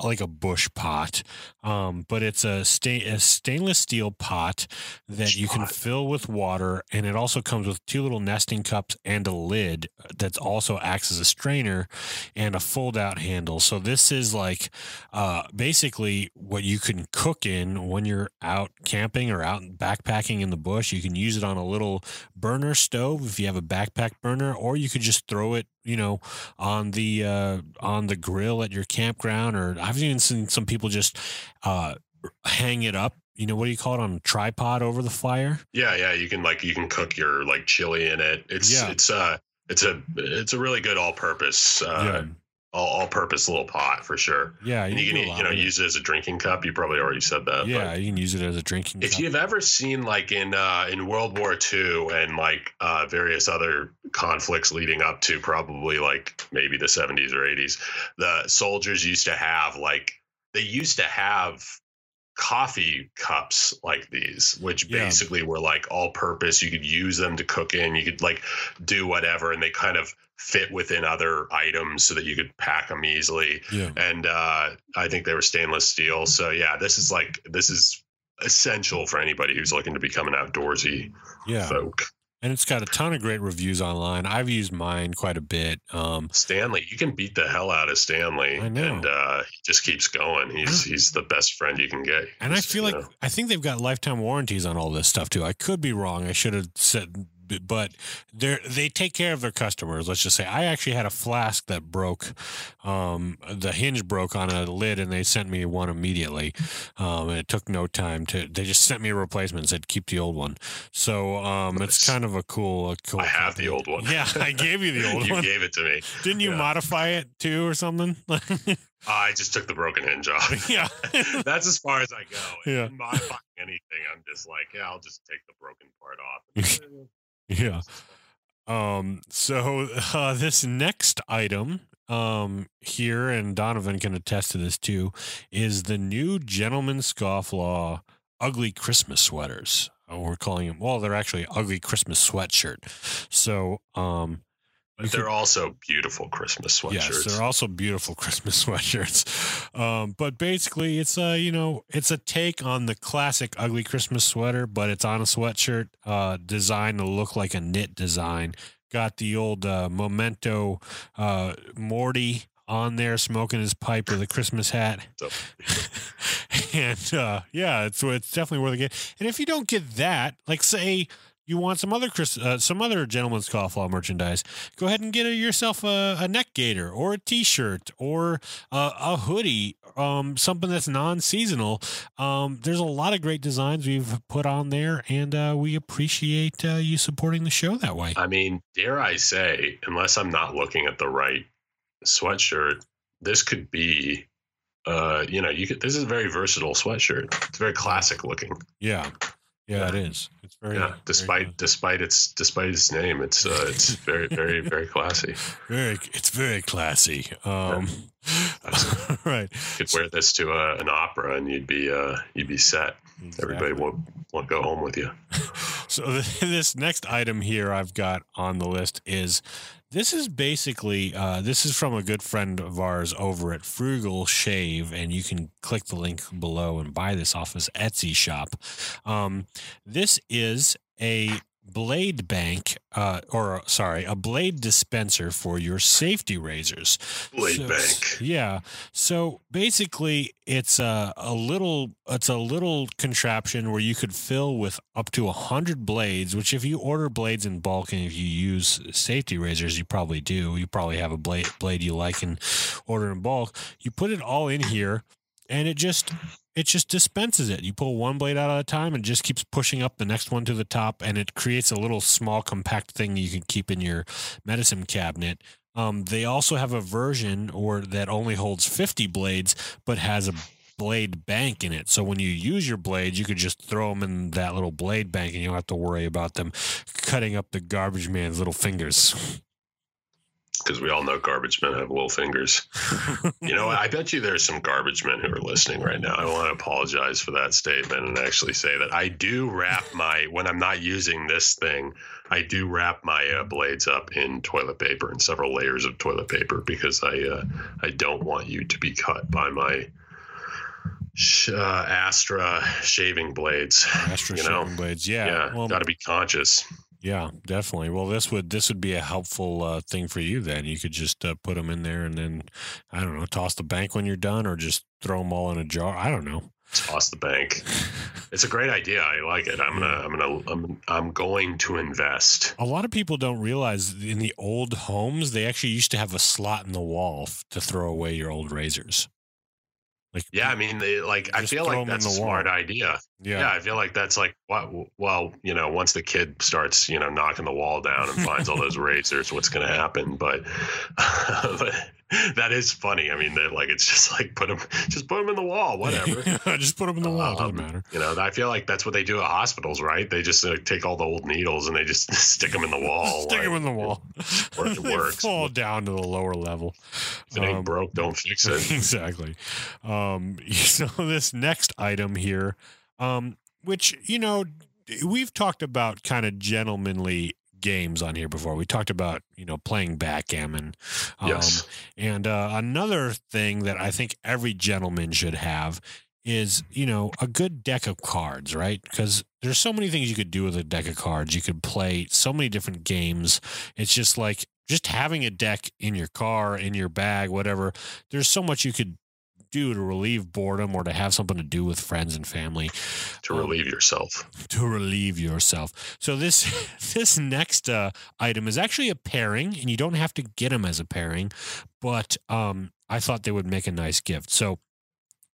A: like a bush pot, um, but it's a, a stainless steel pot that you can fill with water, and it also comes with two little nesting cups and a lid that also acts as a strainer and a fold-out handle. So this is like uh, basically what you can cook in when you're out camping or out backpacking in the bush. You can use it on a little burner stove if you have a backpack burner, or you could just throw it, you know, on the uh, on the grill at your campground. Or I've even seen some people just uh, hang it up. You know, what do you call it on a tripod over the fire?
D: Yeah, yeah. You can like you can cook your like chili in it. It's
A: Yeah.
D: it's uh it's a it's a really good all purpose uh all, all purpose little pot for sure.
A: yeah,
D: And you can you know use it as a drinking cup. You probably already said that.
A: Yeah, you can use it as a drinking. Cup.
D: If
A: cup.
D: you've ever seen like in uh, in World War II and like uh, various other conflicts leading up to probably like maybe the 70s or 80s, the soldiers used to have like they used to have coffee cups like these, which
A: Yeah.
D: basically were like all purpose. You could use them to cook in. You could like do whatever, and they kind of fit within other items so that you could pack them easily
A: yeah,
D: and uh, I think they were stainless steel. So yeah, this is like this is essential for anybody who's looking to become an outdoorsy
A: yeah,
D: folk.
A: and it's got a ton of great reviews online. I've used mine quite a bit. Um,
D: Stanley, you can beat the hell out of Stanley,
A: I know.
D: and uh, he just keeps going. He's he's the best friend you can get.
A: And I feel like
D: know,
A: I think they've got lifetime warranties on all this stuff too. I could be wrong. I should have said, but they they take care of their customers. Let's just say I actually had a flask that broke, um, the hinge broke on a lid, and they sent me one immediately. Um, and it took no time to. They just sent me a replacement. and Said keep the old one. So um, it's kind of a cool. A cool
D: I have the old one.
A: Yeah, I gave you the old
D: you
A: one.
D: You gave it to me.
A: Didn't you
D: yeah.
A: modify it too or something?
D: I just took the broken hinge off.
A: yeah.
D: That's as far as I go.
A: Yeah.
D: I'm modifying anything, I'm just like, yeah, I'll just take the broken part off.
A: Yeah. Um, so uh, this next item um, here, and Donovan can attest to this too, is the new Gentleman Scofflaw ugly Christmas sweaters. Uh, We're calling them, well, they're actually ugly Christmas sweatshirt. So, um,
D: But they're also beautiful Christmas sweatshirts.
A: Yes, they're also beautiful Christmas sweatshirts. Um, but basically, it's a you know it's a take on the classic ugly Christmas sweater, but it's on a sweatshirt uh, designed to look like a knit design. Got the old uh, memento uh, Morty on there smoking his pipe with a Christmas hat. And uh, yeah, it's it's definitely worth a get. And if you don't get that, like say you want some other Chris, uh, some other gentleman's scofflaw merchandise, go ahead and get a, yourself a, a neck gaiter or a T-shirt or a, a hoodie, um, something that's non-seasonal. Um, there's a lot of great designs we've put on there, and uh, we appreciate uh, you supporting the show that way.
D: I mean, dare I say, unless I'm not looking at the right sweatshirt, this could be, uh, you know, you could. This is a very versatile sweatshirt. It's very classic looking.
A: Yeah, yeah, it is. It's very
D: Yeah, despite
A: good.
D: despite its despite its name, it's uh, it's very very very classy.
A: very, it's very classy. Um, right.
D: You could wear this to a, an opera, and you'd be uh, you'd be set. Everybody won't won't go home with you.
A: So this next item here I've got on the list is this is basically uh, this is from a good friend of ours over at Frugal Shave, and you can click the link below and buy this off his Etsy shop. Um, this is a blade bank, uh, or sorry, a blade dispenser for your safety razors.
D: Blade
A: So-
D: bank.
A: Yeah. So basically, it's a, a little it's a little contraption where you could fill with up to a hundred blades. Which, if you order blades in bulk and if you use safety razors, you probably do. You probably have a blade blade you like and order in bulk. You put it all in here, and it just it just dispenses it. You pull one blade out at a time and just keeps pushing up the next one to the top, and it creates a little small compact thing you can keep in your medicine cabinet. Um, they also have a version or that only holds 50 blades, but has a blade bank in it. So when you use your blades, you could just throw them in that little blade bank, and you don't have to worry about them cutting up the garbage man's little fingers.
D: Because we all know garbage men have little fingers. you know, I bet you there's some garbage men who are listening right now. I want to apologize for that statement and actually say that I do wrap my when I'm not using this thing, I do wrap my uh, blades up in toilet paper and several layers of toilet paper because I uh, I don't want you to be cut by my uh, Astra shaving blades.
A: Astra
D: you know?
A: shaving blades. Yeah.
D: Yeah,
A: Well,
D: got to be conscious.
A: Yeah, definitely. Well, this would this would be a helpful uh, thing for you. Then you could just uh, put them in there and then I don't know, toss the bank when you're done, or just throw them all in a jar. I don't know.
D: Toss the bank. It's a great idea. I like it. I'm gonna. I'm gonna. I'm. I'm going to invest.
A: A lot of people don't realize in the old homes they actually used to have a slot in the wall to throw away your old razors. Like
D: Yeah, I mean, they, like I feel like that's a smart
A: wall.
D: idea.
A: yeah,
D: Yeah. I feel like that's like well, well, you know, once the kid starts, you know, knocking the wall down and finds all those razors, what's going to happen? But, but that is funny. I mean, like it's just like put them, just put them in the wall, whatever.
A: just put them in the wall. Doesn't
D: Um,
A: matter.
D: You know, I feel like that's what they do at hospitals, right? They just uh, take all the old needles and they just stick them in the wall.
A: Stick them in the wall.
D: Or it
A: they
D: works.
A: fall down to the lower level.
D: If it ain't
A: Um,
D: broke, don't fix it.
A: exactly. Um, so this next item here, um, which you know, we've talked about kind of gentlemanly games on here before. We talked about you know playing backgammon. Um,
D: Yes.
A: And uh, another thing that I think every gentleman should have is you know a good deck of cards, right? Because there's so many things you could do with a deck of cards. You could play so many different games. It's just like just having a deck in your car, in your bag, whatever. There's so much you could do to relieve boredom or to have something to do with friends and family
D: To
A: Um,
D: relieve yourself.
A: to relieve yourself. So this this next uh, item is actually a pairing, and you don't have to get them as a pairing, but um, I thought they would make a nice gift. So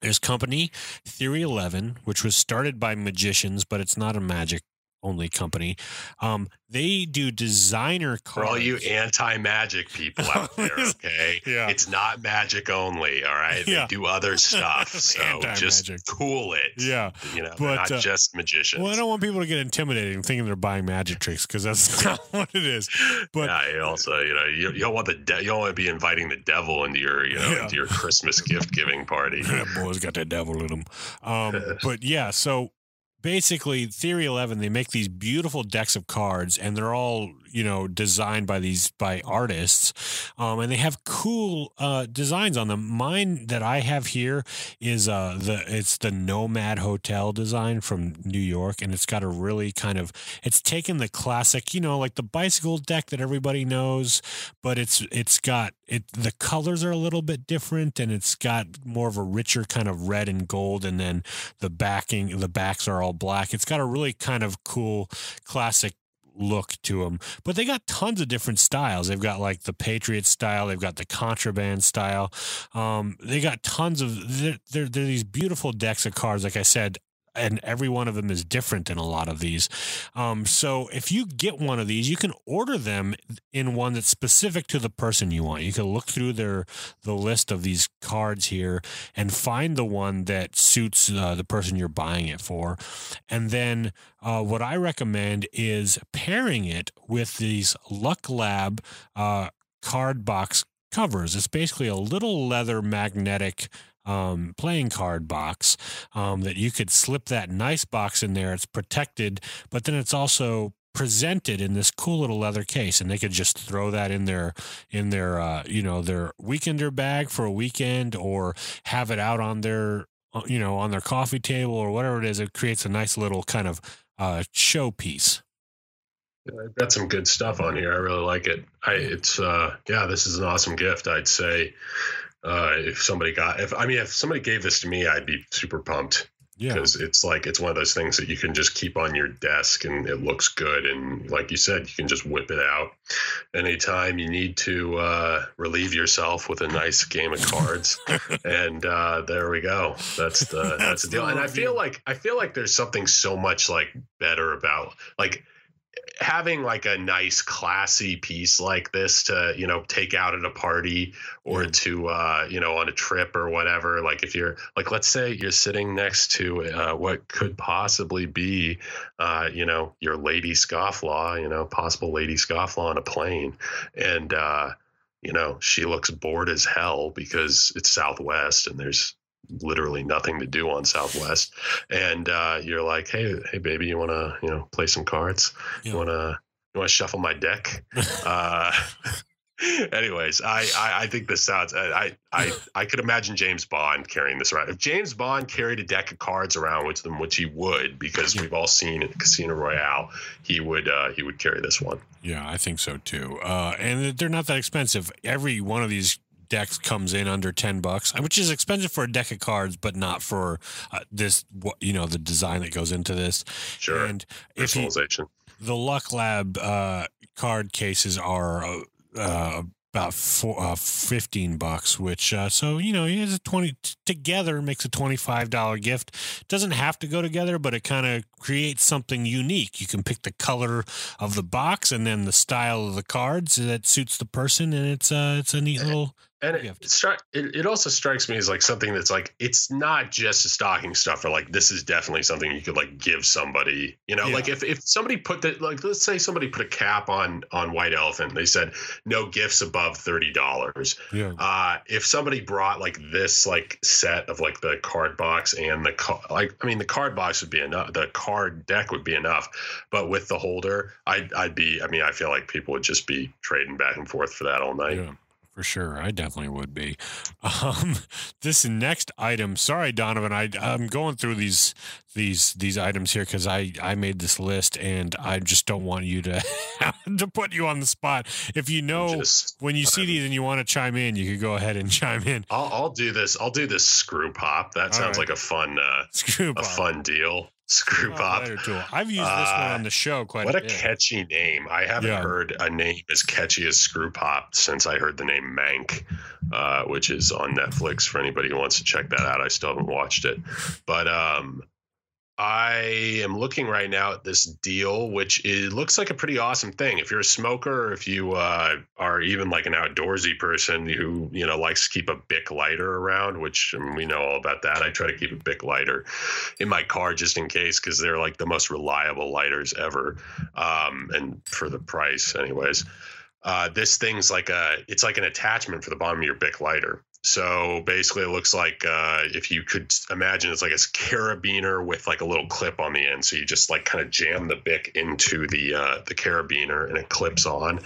A: there's company Theory Eleven, which was started by magicians, but it's not a magic only company. Um, they do designer cards.
D: For all you anti-magic people out there, okay?
A: Yeah.
D: It's not magic only, all right?
A: Yeah.
D: They do other stuff. So just cool it.
A: yeah.
D: You know,
A: But,
D: not
A: uh,
D: just magicians.
A: Well, I don't want people to get intimidated and thinking they're buying magic tricks because that's not what it is. But
D: yeah, also, you know, you, you don't want the de- you don't want to be inviting the devil into your, you know,
A: Yeah.
D: into your Christmas gift giving party.
A: that boy's got that devil in him. Um, but yeah, so basically, Theory Eleven, they make these beautiful decks of cards, and they're all you know designed by these by artists, um, and they have cool uh, designs on them. Mine that I have here is uh, the it's the Nomad Hotel design from New York, and it's got a really kind of it's taken the classic, you know, like the bicycle deck that everybody knows, but it's it's got it the colors are a little bit different and it's got more of a richer kind of red and gold and then the backing the backs are all black it's got a really kind of cool classic look to them but they got tons of different styles. They've got like the patriot style they've got the contraband style. Um, they got tons of they're, they're, they're these beautiful decks of cards like i said and every one of them is different in a lot of these. Um, so if you get one of these, you can order them in one that's specific to the person you want. You can look through their the list of these cards here and find the one that suits uh, the person you're buying it for. And then uh, what I recommend is pairing it with these Luck Lab uh, card box covers. It's basically a little leather magnetic um, playing card box um, that you could slip that nice box in there. It's protected, but then it's also presented in this cool little leather case and they could just throw that in their in their uh, you know their weekender bag for a weekend or have it out on their uh, you know on their coffee table or whatever it is it creates a nice little kind of uh, showpiece
D: I've got some good stuff on here. I really like it. I it's uh yeah, this is an awesome gift. I'd say uh if somebody got if I mean if somebody gave this to me, I'd be super pumped
A: yeah
D: because it's like it's one of those things that you can just keep on your desk and it looks good and like you said, you can just whip it out anytime you need to uh relieve yourself with a nice game of cards. and uh there we go. That's the that's the deal. And I feel like I feel like there's something so much like better about like having like a nice classy piece like this to you know take out at a party or
A: Yeah.
D: to uh you know on a trip or whatever like if you're like let's say you're sitting next to uh, what could possibly be uh you know your lady scofflaw you know possible lady scofflaw on a plane and uh you know, she looks bored as hell because it's Southwest and there's literally nothing to do on Southwest. And uh, you're like, hey, hey, baby, you want to, you know, play some cards?
A: Yeah.
D: You want to, you want to shuffle my deck? uh, anyways, I, I, I think this sounds, I, I, I could imagine James Bond carrying this around. If James Bond carried a deck of cards around with them, which he would, because we've all seen in Casino Royale, he would, uh, he would carry this one.
A: Yeah, I think so too. Uh, and they're not that expensive. Every one of these decks comes in under 10 bucks, which is expensive for a deck of cards, but not for uh, this, what you know, the design that goes into this.
D: Sure.
A: And if you,
D: Personalization.
A: the Luck Lab uh, card cases are uh, uh, about four, uh, 15 bucks, which, uh, so, you know, it's a 20 t- together makes a $25 gift. Doesn't have to go together, but it kind of creates something unique. You can pick the color of the box and then the style of the cards that suits the person. And it's, uh, it's a neat little,
D: And it, it, stri- it, it also strikes me as like something that's like it's not just a stocking stuffer. Like this is definitely something you could like give somebody. You know,
A: Yeah.
D: like if, if somebody put that like let's say somebody put a cap on on White Elephant, they said no gifts above thirty dollars.
A: yeah.
D: Uh, if somebody brought like this like set of like the card box and the ca- like, I mean the card box would be enough. The card deck would be enough, but with the holder, I'd I'd be. I mean, I feel like people would just be trading back and forth for that all night.
A: Yeah, for sure. I definitely would be. Um, this next item. Sorry, Donovan. I I'm going through these these these items here because I I made this list and I just don't want you to to put you on the spot. If you know
D: Just-
A: when you see these and you want to chime in, you could go ahead and chime in.
D: I'll, I'll do this. I'll do this screw pop. That
A: All
D: sounds
A: right.
D: like a fun, uh,
A: Screw
D: a
A: pop.
D: fun deal. Screw pop.
A: tool. I've used this one
D: Uh,
A: on the show quite
D: What
A: a
D: a catchy name! I haven't
A: Yeah.
D: heard a name as catchy as Screw Pop since I heard the name Mank, uh, which is on Netflix. For anybody who wants to check that out, I still haven't watched it, but um, I am looking right now at this deal, which looks like a pretty awesome thing. If you're a smoker, or if you uh, are even like an outdoorsy person who you know likes to keep a Bic lighter around, which I mean, we know all about that. I try to keep a Bic lighter in my car just in case because they're like the most reliable lighters ever, um, and for the price, anyways. Uh, this thing's like a it's like an attachment for the bottom of your Bic lighter. So basically, it looks like uh, if you could imagine, it's like a carabiner with like a little clip on the end. So you just like kind of jam the bic into the uh, the carabiner, and it clips on,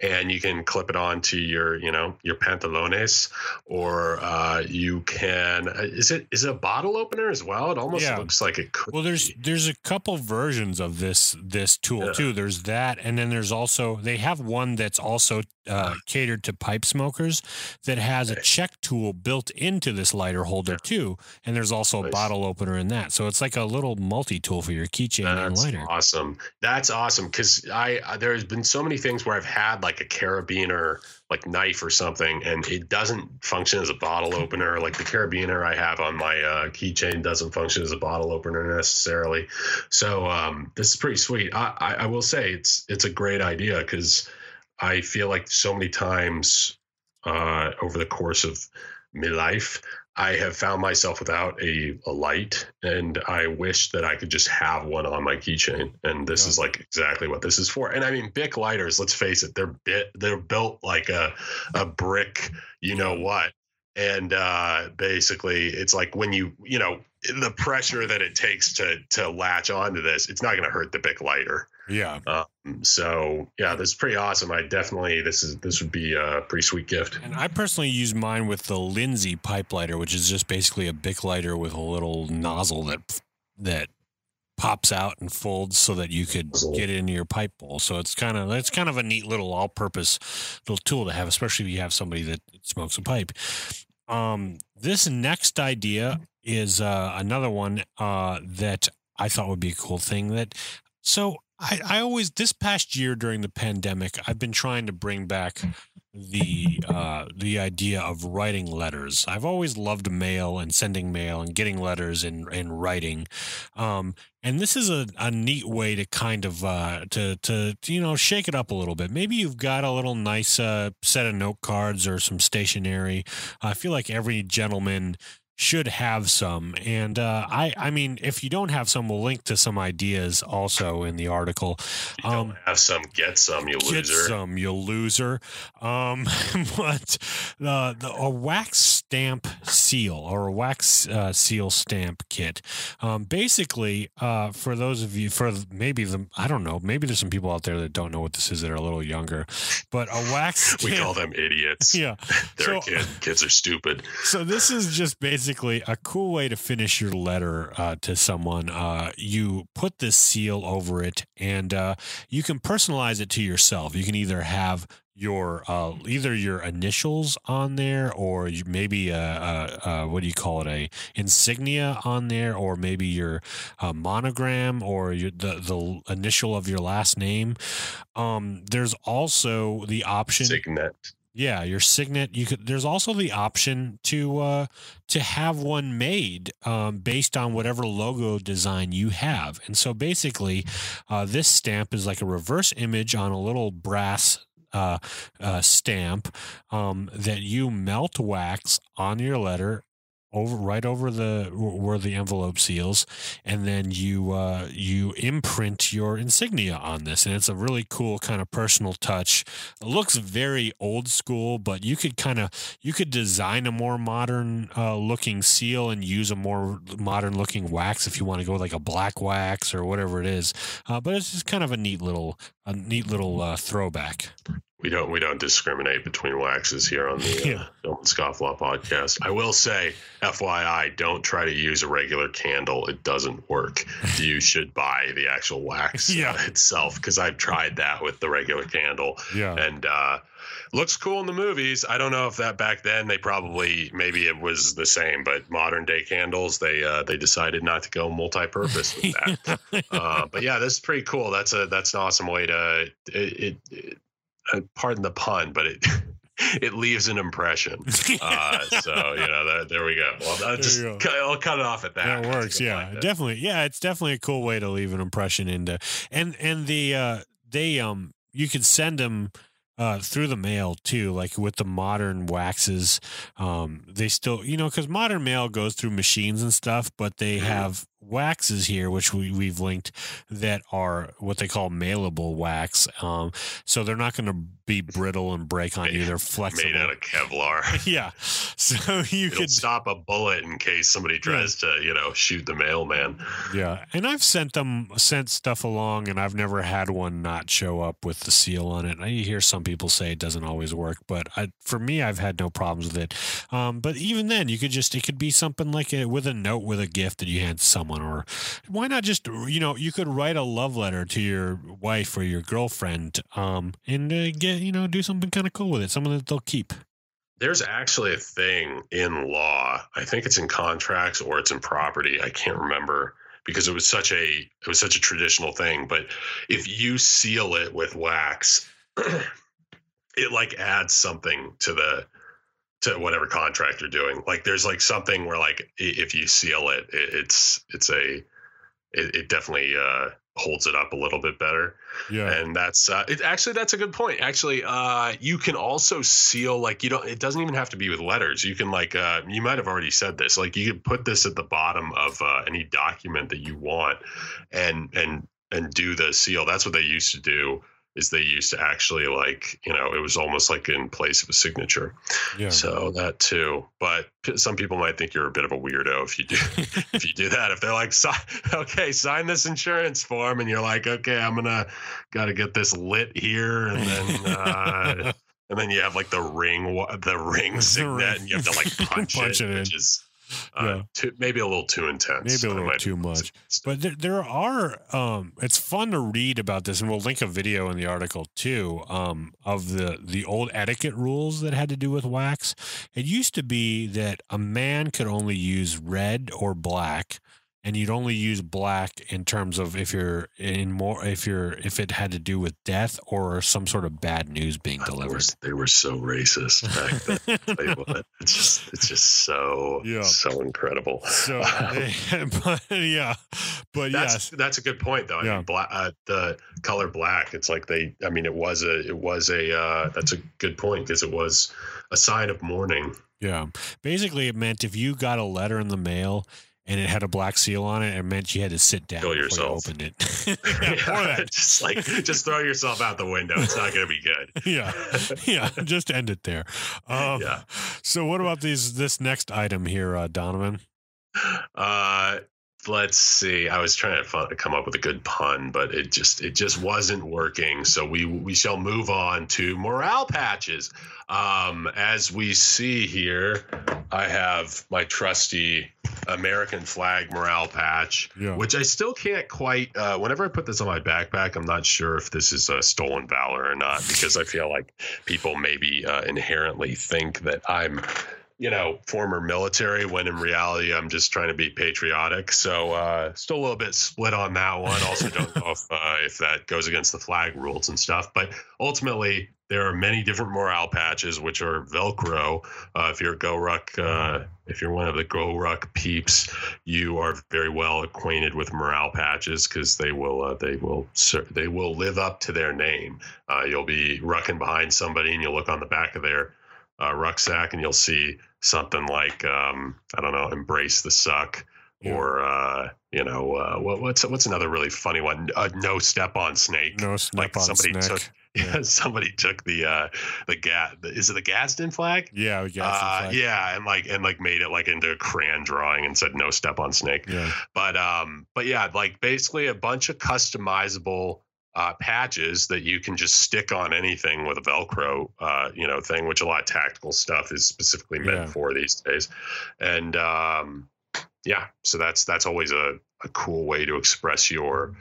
D: and you can clip it on to your you know your pantalones, or uh, you can is it is it a bottle opener as well? It almost
A: Yeah.
D: looks like it could.
A: Well, there's
D: be.
A: there's a couple versions of this this tool
D: Yeah.
A: too. There's that, and then there's also they have one that's also uh, catered to pipe smokers that has a check tool built into this lighter holder too. And there's also a bottle opener in that, so it's like a little multi tool for your keychain and lighter.
D: awesome. That's awesome because I, I there's been so many things where I've had like a carabiner like knife or something and it doesn't function as a bottle opener. Like the carabiner I have on my uh, keychain doesn't function as a bottle opener necessarily. So um, this is pretty sweet. I, I, I will say it's it's a great idea because I feel like so many times uh, over the course of my life I have found myself without a, a light, and I wish that I could just have one on my keychain. And this
A: Yeah.
D: is like exactly what this is for. And I mean, Bic lighters. Let's face it, they're bit they're built like a a brick. You know what? And uh, basically, it's like when you you know the pressure that it takes to to latch onto this, it's not going to hurt the Bic lighter.
A: Yeah.
D: Um, so yeah, this is pretty awesome. I definitely this is this would be a pretty sweet gift.
A: And I personally use mine with the Lindsay pipe lighter, which is just basically a Bic lighter with a little nozzle that that pops out and folds so that you could get it into your pipe bowl. So it's kind of it's kind of a neat little all-purpose little tool to have, especially if you have somebody that smokes a pipe. Um, this next idea is uh, another one uh, that I thought would be a cool thing. That so I, I always this past year during the pandemic, I've been trying to bring back the uh, the idea of writing letters. I've always loved mail and sending mail and getting letters and and writing. Um, and this is a, a neat way to kind of uh, to, to to, you know shake it up a little bit. Maybe you've got a little nice uh, set of note cards or some stationery. I feel like every gentleman should have some. And uh, I, I mean, if you don't have some, we'll link to some ideas also in the article.
D: You don't
A: Um,
D: have some, get some, you
A: Get
D: loser.
A: Get some, you loser. Um, but the, the a wax stamp seal or a wax uh, seal stamp kit. Um, basically, uh, for those of you, for maybe the I don't know, maybe there's some people out there that don't know what this is that are a little younger, but a wax.
D: We call them idiots.
A: Yeah.
D: They're
A: So-
D: kid. Kids are stupid.
A: so this is just basically a cool way to finish your letter uh, to someone. Uh, you put this seal over it, and uh, you can personalize it to yourself. You can either have your uh, either your initials on there, or you, maybe a, a, a what do you call it, a insignia on there, or maybe your uh, monogram or your, the the initial of your last name. Um, there's also the option.
D: Signet.
A: Yeah, your signet. You could. There's also the option to uh, to have one made um, based on whatever logo design you have. And so basically, uh, this stamp is like a reverse image on a little brass uh, uh, stamp um, that you melt wax on your letter over right over the where the envelope seals. And then you uh you imprint your insignia on this. And it's a really cool kind of personal touch. It looks very old school but you could kind of you could design a more modern uh, looking seal and use a more modern looking wax if you want to go like a black wax or whatever it is. Uh, but it's just kind of a neat little a neat little uh, throwback
D: We don't we don't discriminate between waxes here on the uh,
A: Yeah.
D: Film and Scofflaw podcast. I will say, FYI, don't try to use a regular candle. It doesn't work. you should buy the actual wax
A: Yeah.
D: uh, itself because I've tried that with the regular candle
A: yeah
D: and uh, looks cool in the movies. I don't know if that back then they probably maybe it was the same, but modern day candles they uh, they decided not to go multi-purpose with that. uh, but yeah, this is pretty cool. That's a that's an awesome way to it. it, it uh, pardon the pun, but it it leaves an impression. Uh, so you know, that, there we go. Well, I'll just
A: you go.
D: cut, I'll cut it off at that.
A: That works. Yeah, definitely. Yeah, it's definitely a cool way to leave an impression into and and the uh they um you could send them uh through the mail too like with the modern waxes um they still you know because modern mail goes through machines and stuff but they
D: Mhm.
A: have waxes here which we, we've linked that are what they call mailable wax um so they're not going to be brittle and break on you they're flexible
D: Made out of Kevlar.
A: yeah so you
D: It'll
A: could
D: stop a bullet in case somebody tries to, you know, shoot the mailman.
A: Yeah, and I've sent them sent stuff along, and I've never had one not show up with the seal on it. I hear some people say it doesn't always work, but I, for me, I've had no problems with it. Um, but even then, you could just it could be something like a, with a note with a gift that you hand to someone, or why not just you know you could write a love letter to your wife or your girlfriend, um, and uh, get you know do something kind of cool with it, something that they'll keep.
D: There's actually a thing in law. I think it's in contracts or it's in property. I can't remember because it was such a it was such a traditional thing. But if you seal it with wax, it like adds something to the to whatever contract you're doing. Like there's like something where like if you seal it, it it's it's a it, it definitely uh holds it up a little bit better.
A: Yeah,
D: and that's uh, it actually that's a good point. Actually uh you can also seal like you don't it doesn't even have to be with letters. You can like uh you might have already said this like you can put this at the bottom of uh, any document that you want and and and do the seal. That's what they used to do is they used to actually like you know it was almost like in place of a signature
A: yeah.
D: so that too but some people might think you're a bit of a weirdo if you do if you do that if they're like okay sign this insurance form and you're like okay i'm gonna gotta get this lit here and then uh and then you have like the ring the ring
A: The
D: signet
A: ring.
D: and you have to like punch,
A: Punch
D: it,
A: it
D: which is uh,
A: Yeah.
D: too, maybe a little too intense
A: Maybe a little too much. But there, there are, um, it's fun to read about this, and we'll link a video in the article too um, of the the old etiquette rules that had to do with wax. It used to be that a man could only use red or black, and you'd only use black in terms of if you're in more if you're if it had to do with death or some sort of bad news being
D: They were,
A: delivered.
D: they were so racist back then. Tell you what, it's just it's just so
A: Yeah.
D: so incredible.
A: So, but yeah, but
D: That's
A: yes,
D: that's a good point though. I
A: Yeah.
D: mean, black, uh, the color black. It's like they. I mean, it was a it was a uh, that's a good point because it was a sign of mourning
A: Yeah. Basically, it meant if you got a letter in the mail and it had a black seal on it, it meant you had to sit down
D: Kill yourself.
A: you opened it. yeah, that.
D: just like just throw yourself out the window. It's not going to be good.
A: Yeah, yeah. Just end it there. Um,
D: Yeah.
A: So, what about these? This next item here, uh, Donovan?
D: Uh, let's see. I was trying to fu- come up with a good pun, but it just it just wasn't working. So we we shall move on to morale patches. Um, as we see here, I have my trusty American flag morale patch,
A: Yeah.
D: which I still can't quite. Uh, whenever I put this on my backpack, I'm not sure if this is a stolen valor or not because I feel like people maybe uh, inherently think that I'm you know, former military when in reality I'm just trying to be patriotic. So uh, still a little bit split on that one. Also don't know if uh, if that goes against the flag rules and stuff. But ultimately, there are many different morale patches which are Velcro. Uh, if you're GoRuck, uh, if you're one of the GoRuck peeps, you are very well acquainted with morale patches because they will uh, they will they will live up to their name. Uh, you'll be rucking behind somebody and you'll look on the back of their uh, rucksack and you'll see something like um, I don't know, embrace the suck,
A: Yeah.
D: or uh, you know, uh, what, what's what's another really funny one? Uh, no step on snake.
A: No snap
D: Like
A: on
D: somebody
A: snack.
D: took- Yeah, somebody took the uh, the ga- Is it the Gadsden flag?
A: Yeah, got
D: Uh,
A: flag.
D: yeah, and like and like made it like into a crayon drawing and said no step on snake.
A: yeah.
D: But um, but yeah, like basically a bunch of customizable uh, patches that you can just stick on anything with a Velcro, uh, you know, thing, which a lot of tactical stuff is specifically meant
A: Yeah.
D: for these days. And um, yeah, so that's that's always a, a cool way to express your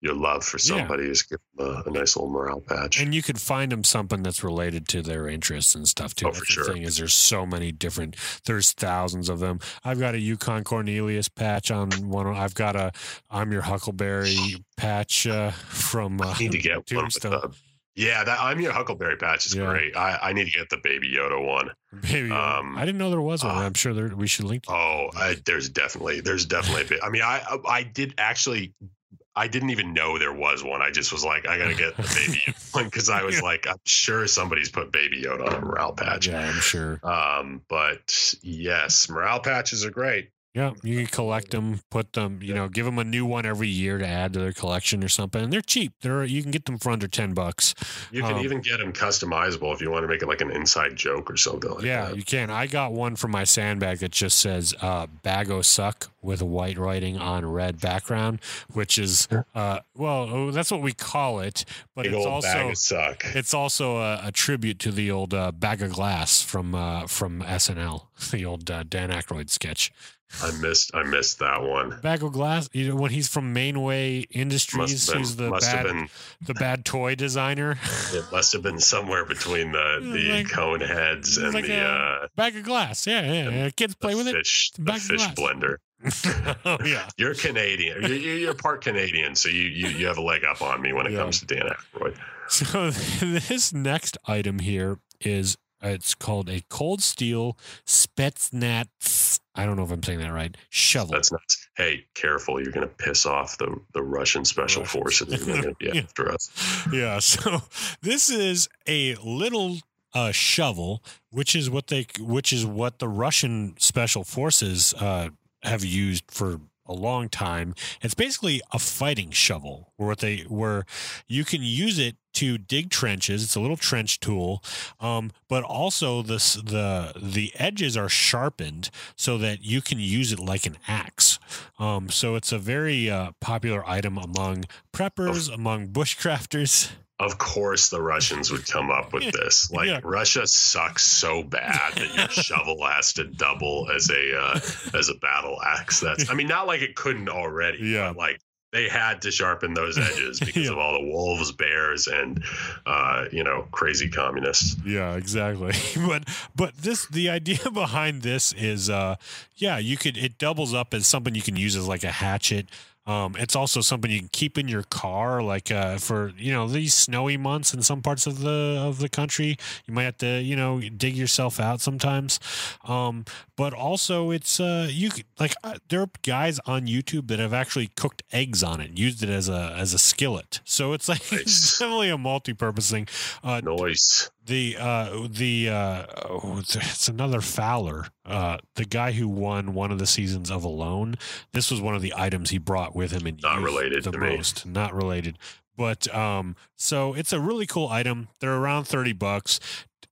D: your love for
A: Yeah.
D: somebody is give them a, a nice little morale patch.
A: And you could find them something that's related to their interests and stuff too.
D: Oh, for
A: That's the
D: sure.
A: thing is, there's so many different. There's thousands of them. I've got a Yukon Cornelius patch on one. I've got a I'm your Huckleberry patch uh, from. Uh,
D: I need to get one with
A: Tombstone.
D: the, yeah, that I'm your Huckleberry patch is
A: Yeah.
D: great. I, I need to get the Baby Yoda one.
A: Maybe
D: Um,
A: I didn't know there was one.
D: uh,
A: I'm sure there, we should link. To
D: Oh, I, there's definitely there's definitely. A bit, I mean, I I did actually. I didn't even know there was one. I just was like, I gotta get the baby Yoda one because I was
A: Yeah.
D: like, I'm sure somebody's put baby Yoda on a morale patch.
A: yeah, I'm sure.
D: Um, but yes, morale patches are great.
A: Yeah, you can collect them, put them, you know, give them a new one every year to add to their collection or something. And they're cheap. They're you can get them for under ten bucks.
D: You can
A: Um,
D: even get them customizable if you want to make it like an inside joke or something like
A: yeah,
D: that.
A: you can. I got one for my sandbag that just says uh, "Bago Suck" with white writing on red background, which is uh, well, oh, that's what we call it, but
D: Big
A: it's also
D: suck.
A: it's also a, a tribute to the old uh, bag of glass from uh, from SNL, the old uh, Dan Aykroyd sketch.
D: I missed I missed that one.
A: Bag of glass, you know, when he's from Mainway Industries,
D: been,
A: he's the bad
D: been
A: the bad toy designer.
D: it must have been somewhere between the the
A: Like-
D: cone heads and
A: like
D: the uh
A: bag of glass, yeah, yeah. yeah. Kids play with
D: fish
A: a
D: the
A: bag of
D: fish blender.
A: oh yeah.
D: You're Canadian. You're, you're you're part Canadian, so you, you you have a leg up on me when it
A: Yeah.
D: comes to Dan Aykroyd.
A: So this next item here is it's called a cold steel Spetsnaz. I don't know if I'm saying that right. Shovel.
D: That's nuts. Hey, careful! You're going to piss off the the Russian special
A: Russians.
D: forces. They're going to be
A: Yeah.
D: after us.
A: yeah. So this is a little uh, shovel, which is what they, which is what the Russian special forces uh, have used for a long time. It's basically a fighting shovel, where they where you can use it to dig trenches. It's a little trench tool, um, but also this the the edges are sharpened so that you can use it like an axe. Um, so it's a very uh, popular item among preppers, among bushcrafters.
D: Of course, the Russians would come up with this. Like
A: Yeah.
D: Russia sucks so bad that your shovel has to double as a uh, as a battle axe. That's I mean, not like it couldn't already.
A: Yeah.
D: But like they had to sharpen those edges because
A: Yeah.
D: of all the wolves, bears, and uh, you know crazy communists.
A: Yeah, exactly. but but this the idea behind this is uh yeah, you could it doubles up as something you can use as like a hatchet. Um, it's also something you can keep in your car, like uh, for you know these snowy months in some parts of the of the country. You might have to you know dig yourself out sometimes. Um, but also it's uh, you could, like uh, there are guys on YouTube that have actually cooked eggs on it, used it as a as a skillet. So it's like it's definitely a multi-purpose thing. Uh,
D: Noise.
A: The uh the uh oh, it's another Fowler. Uh the guy who won one of the seasons of Alone this was one of the items he brought with him and
D: Not related
A: the
D: to me.
A: most. Not related. But um so it's a really cool item. They're around 30 bucks.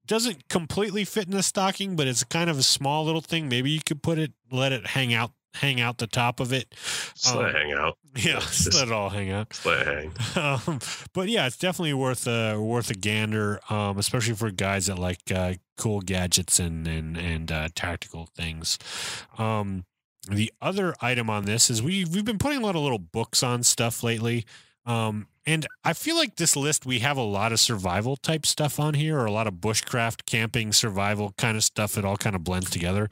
A: Doesn't completely fit in the stocking but it's kind of a small little thing. Maybe you could put it let it hang out hang out the top of it
D: Just let it
A: Um,
D: hang out.
A: yeah
D: just-
A: let it all hang out
D: let it hang.
A: um, but yeah, it's definitely worth a worth a gander, um, especially for guys that like uh, cool gadgets and and and uh, tactical things. Um, the other item on this is we we've been putting a lot of little books on stuff lately. Um, and I feel like this list we have a lot of survival type stuff on here, or a lot of bushcraft, camping, survival kind of stuff. It all kind of blends together.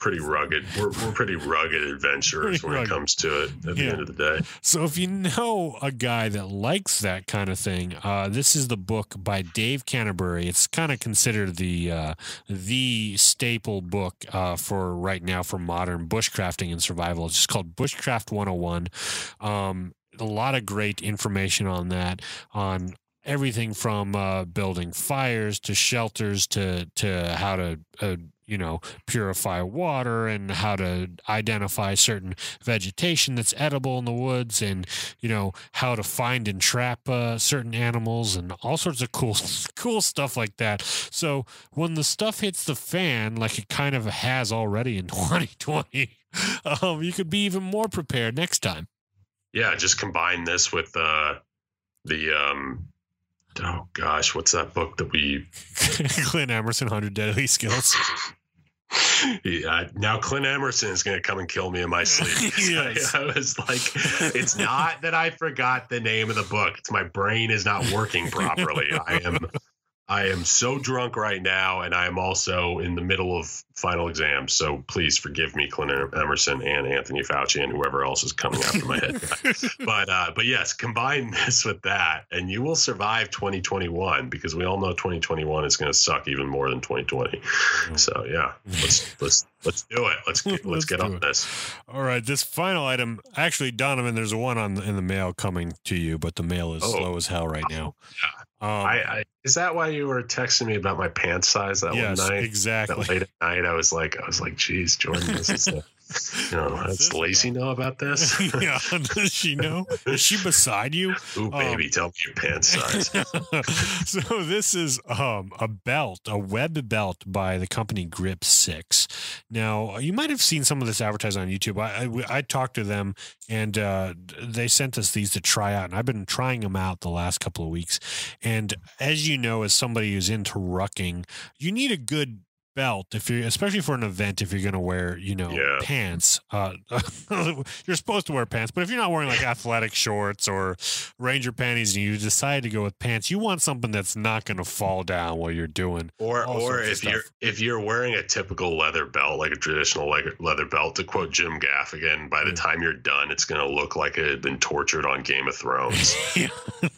D: Pretty rugged. We're, we're pretty rugged adventurers
A: Pretty
D: when
A: rugged.
D: it comes to it at the end of the day.
A: So if you know a guy that likes that kind of thing, uh, this is the book by Dave Canterbury. It's kind of considered the uh, the staple book uh, for right now for modern bushcrafting and survival. It's just called Bushcraft 101. Um, a lot of great information on that on everything from uh, building fires to shelters to to how to uh, you know purify water and how to identify certain vegetation that's edible in the woods and you know how to find and trap uh, certain animals and all sorts of cool cool stuff like that. So when the stuff hits the fan like it kind of has already in 2020 um, you could be even more prepared next time
D: Yeah, just combine this with uh, the um, oh gosh, what's that book that we?
A: Clint Emerson 100 Deadly Skills
D: Yeah, now Clint Emerson is going to come and kill me in my sleep.
A: Yes.
D: I, was like, it's not that I forgot the name of the book; it's my brain is not working properly. I am, I am so drunk right now, and I am also in the middle of final exams. So please forgive me, Clint Emerson and Anthony Fauci and whoever else is coming after my head. but uh, but yes, combine this with that, and you will survive 2021 because we all know 2021 is going to suck even more than 2020. So yeah, let's let's let's do it. Let's get, let's,
A: Let's
D: get on this.
A: All right, this final item. Actually, Donovan, there's one on in the mail coming to you, but the mail is
D: Oh.
A: slow as hell right now. Um,
D: I, I is that why you were texting me about my pants size that
A: yes,
D: one night?
A: exactly.
D: That late at night, I was like, I was like, geez, Jordan, this is. A, you know,
A: this
D: Lacey know about this?
A: yeah, does she know? Is she beside you?
D: Ooh, baby,
A: Um,
D: tell me your pants size.
A: so this is um, a belt, a web belt by the company Grip Six. Now you might have seen some of this advertised on YouTube. I I, I talked to them and uh, they sent us these to try out, and I've been trying them out the last couple of weeks. And as you know, as somebody who's into rucking, you need a good belt if you're especially for an event if you're going to wear you know
D: Yeah.
A: pants uh you're supposed to wear pants but if you're not wearing like athletic shorts or ranger panties and you decide to go with pants you want something that's not going to fall down while you're doing
D: Or, or if you're if you're wearing a typical leather belt, like a traditional leather leather belt, to quote Jim Gaffigan, by the
A: Yeah.
D: time you're done, it's going to look like it had been tortured on Game of Thrones.
A: yeah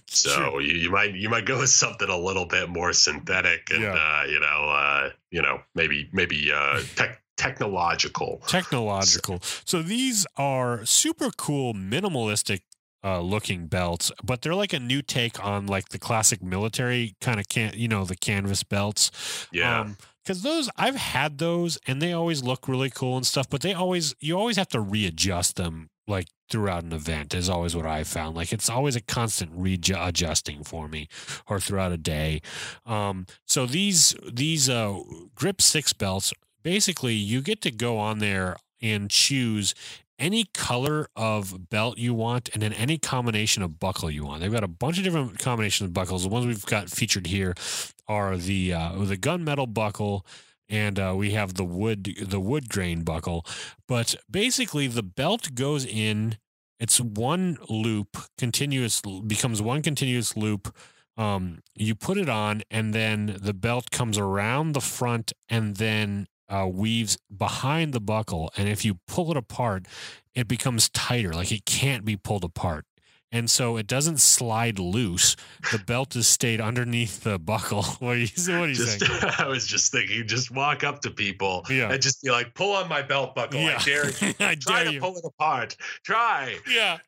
D: so you, you might you might go with something a little bit more synthetic and uh, you know uh, you know maybe maybe uh, tech, technological.
A: technological. So these are super cool, minimalistic uh, looking belts, but they're like a new take on like the classic military kind of can you know the canvas belts.
D: Yeah.
A: because those I've had those and they always look really cool and stuff, but they always you always have to readjust them like throughout an event is always what I found. Like it's always a constant readjusting for me or throughout a day. Um, so these these uh, grip six belts basically you get to go on there and choose any color of belt you want and then any combination of buckle you want. They've got a bunch of different combinations of buckles. The ones we've got featured here are the uh, the gunmetal buckle and uh, we have the wood the wood grain buckle. But basically the belt goes in it's one loop continuous becomes one continuous loop. Um, you put it on and then the belt comes around the front and then uh, weaves behind the buckle. And if you pull it apart it becomes tighter like it can't be pulled apart and so it doesn't slide loose the belt is stayed underneath the buckle what do you, what do you
D: Just,
A: think
D: I was just thinking, just walk up to people
A: Yeah.
D: and just be like, "Pull on my belt buckle. I dare you.
A: I
D: Try
A: dare
D: to
A: you.
D: pull it apart. Try.
A: yeah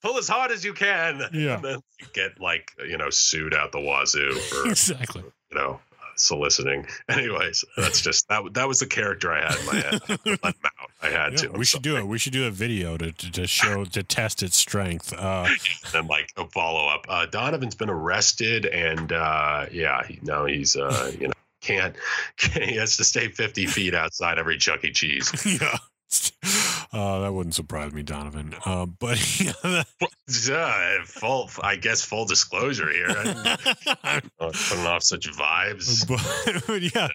D: pull as hard as you can.
A: Yeah.
D: And then get like, you know, sued out the wazoo for,
A: exactly
D: you know, soliciting. Anyways, that's just that. That was the character I had in my head. Out. I had
A: Yeah,
D: to.
A: we should do it. We should do a video to, to, to show to test its strength. Uh,
D: And like a follow up. Uh, Donovan's been arrested, and uh, yeah, he, now he's uh, you know can't, can't he has to stay fifty feet outside every Chuck E. Cheese.
A: yeah. Uh, that wouldn't surprise me, Donovan. Uh, but yeah,
D: full, I guess, full disclosure here. I'm putting off such vibes.
A: but, but yeah,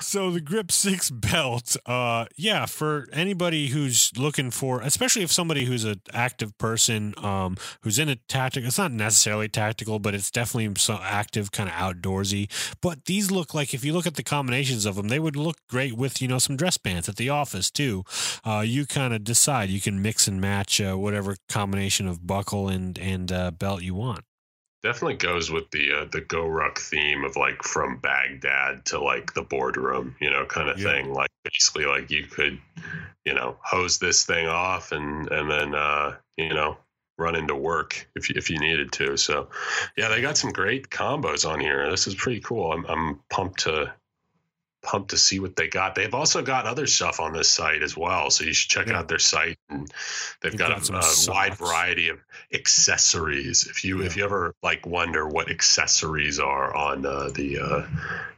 A: so the Grip Six belt, uh, yeah, for anybody who's looking for, especially if somebody who's an active person, um, who's in a tactical, it's not necessarily tactical, but it's definitely so active, kind of outdoorsy. But these look like, if you look at the combinations of them, they would look great with you know some dress pants at the office too. Uh, you kind of decide. You can mix and match uh, whatever combination of buckle and and uh, belt you want.
D: Definitely goes with the uh, the GORUCK theme of like from Baghdad to like the boardroom, you know, kind of
A: Yeah.
D: thing. Like basically, like you could, you know, hose this thing off and and then uh, you know run into work if you, if you needed to. So, yeah, they got some great combos on here. This is pretty cool. I'm I'm pumped to pumped to see what they got. They've also got other stuff on this site as well, so you should check
A: Yeah.
D: out their site. And they've
A: They've
D: got,
A: got
D: a, a wide variety of accessories. If you if you ever like wonder what accessories are on uh, the uh,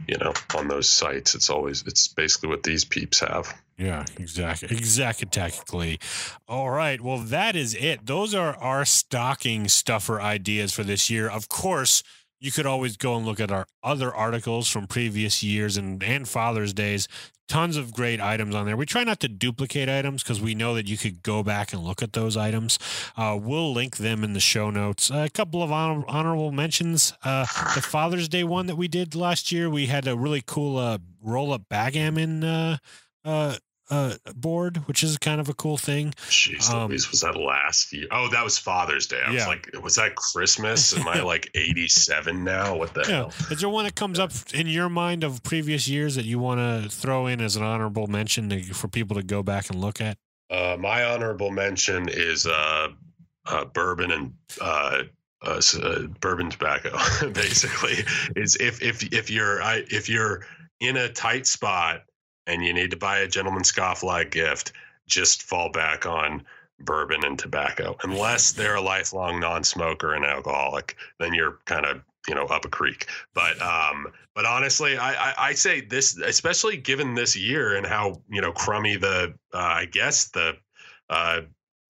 D: you know on those sites, it's always it's basically what these peeps have.
A: Yeah, exactly. Exactly. Technically, All right. Well, that is it. Those are our stocking stuffer ideas for this year. Of course, you could always go and look at our other articles from previous years and, and Father's Days. Tons of great items on there. We try not to duplicate items because we know that you could go back and look at those items. Uh, we'll link them in the show notes. a couple of honor- honorable mentions. Uh, the Father's Day one that we did last year, we had a really cool uh, roll up backgammon uh, board, which is kind of a cool thing.
D: Jeez,
A: Um,
D: was that last year? Oh, that was Father's Day. I was
A: Yeah.
D: like, was that Christmas? Am I like 87 now? What the
A: Yeah.
D: hell?
A: Is there one that comes up in your mind of previous years that you want to throw in as an honorable mention to, for people to go back and look at?
D: Uh, my honorable mention is uh, uh, bourbon and uh, uh, uh, bourbon tobacco. basically, is if if if you're I, if you're in a tight spot and you need to buy a gentleman's scofflaw gift, just fall back on bourbon and tobacco. Unless they're a lifelong non-smoker and alcoholic, then you're kind of you know up a creek. But um, but honestly, I, I I say this, especially given this year and how you know crummy the uh, I guess the uh,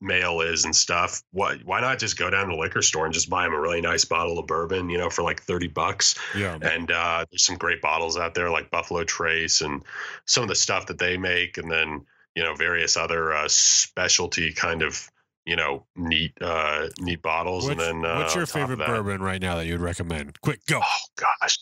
D: mail is and stuff. Why why not just go down to the liquor store and just buy them a really nice bottle of bourbon, you know, for like thirty bucks?
A: Yeah.
D: And uh, there's some great bottles out there like Buffalo Trace and some of the stuff that they make, and then you know various other uh, specialty kind of you know neat uh, neat bottles.
A: What's,
D: and then uh,
A: what's your
D: on top of
A: favorite
D: that-
A: bourbon right now that you'd recommend? Quick, go.
D: Oh gosh.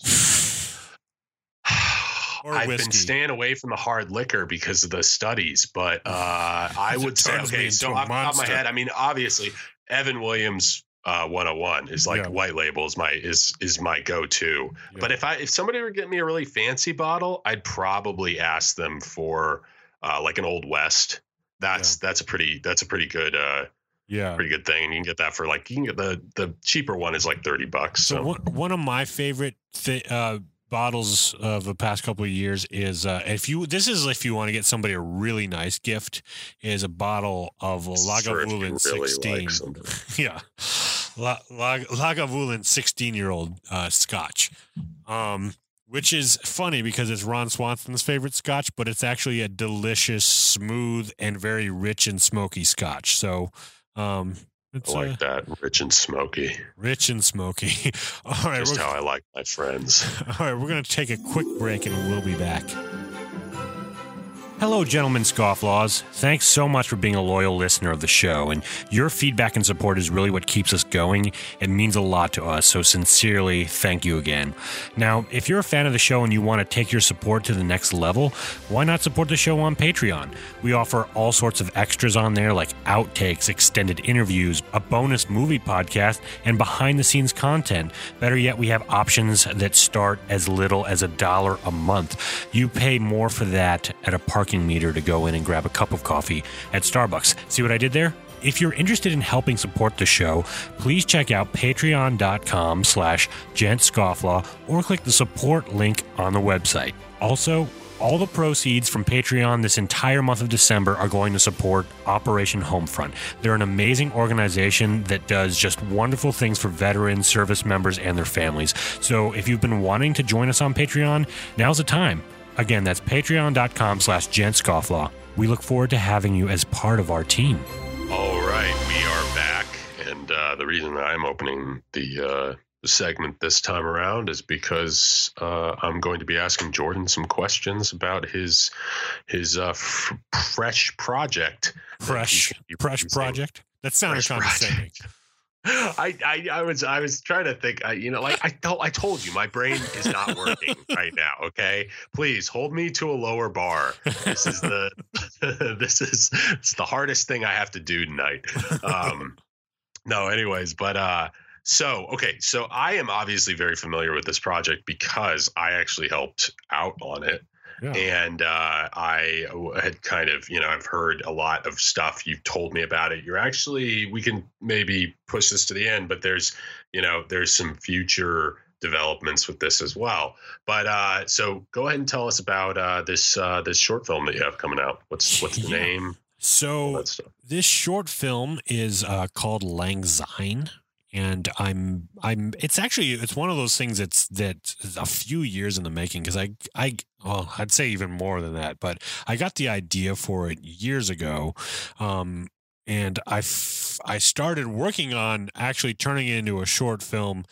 A: Or
D: I've
A: whiskey.
D: been staying away from the hard liquor because of the studies, but uh, I would say okay. So off the top of my head, I mean, obviously, Evan Williams uh, 101 is like
A: Yeah.
D: white label is my is is my go to. But if I if somebody were getting me a really fancy bottle, I'd probably ask them for uh, like an Old West. That's that's a pretty that's a pretty good uh,
A: yeah.
D: pretty good thing. And you can get that for like you can get the the cheaper one is like thirty bucks.
A: So
D: So,
A: one, one of my favorite thi- uh, bottles of the past couple of years is uh, if you this is if you want to get somebody a really nice gift is a bottle of
D: this is for if you
A: Lagavulin
D: really
A: 16.
D: like
A: yeah. La, La, Lagavulin 16 year old uh, scotch. Um, which is funny because it's Ron Swanson's favorite scotch, but it's actually a delicious, smooth, and very rich and smoky scotch. So, um, it's
D: I like
A: uh,
D: that rich and smoky.
A: rich and smoky. All right,
D: Just how I like my friends.
A: all right, we're going to take a quick break and we'll be back. Hello, gentlemen scofflaws. Thanks so much for being a loyal listener of the show, and your feedback and support is really what keeps us going. It means a lot to us, so sincerely, thank you again. Now, if you're a fan of the show and you want to take your support to the next level, why not support the show on Patreon? We offer all sorts of extras on there, like outtakes, extended interviews, a bonus movie podcast, and behind the scenes content. Better yet, we have options that start as little as a dollar a month. You pay more for that at a parking meter to go in and grab a cup of coffee at Starbucks. See what I did there? if you're interested in helping support the show, please check out patreon.com slash gentscofflaw or click the support link on the website. Also, all the proceeds from Patreon this entire month of December are going to support Operation Homefront. They're an amazing organization that does just wonderful things for veterans, service members, and their families. So if you've been wanting to join us on Patreon, now's the time. Again, that's patreon.com slash gentscofflaw. We look forward to having you as part of our team.
D: All right, we are back, and uh, the reason I'm opening the uh, segment this time around is because uh, I'm going to be asking Jordan some questions about his his uh, f- fresh project.
A: Fresh, fresh project. That sounded
D: Fresh
A: condescending.
D: I, I I was I was trying to think. I, you know, like I told I told you, my brain is not working right now. Okay, please hold me to a lower bar. This is the this is it's the hardest thing I have to do tonight. Um, no, anyways, but uh, so okay, so I am obviously very familiar with this project because I actually helped out on it
A: Yeah.
D: and uh, I had kind of, you know, I've heard a lot of stuff. You've told me about it. You're actually, we can maybe push this to the end, but there's, you know, there's some future developments with this as well. But uh, so go ahead and tell us about uh, this uh, this short film that you have coming out. What's what's the
A: Yeah.
D: name?
A: So this short film is uh, called Lang Syne, and I'm I'm it's actually it's one of those things that's that a few years in the making because I I well I'd say even more than that, but I got the idea for it years ago. Um, and I, f- I started working on actually turning it into a short film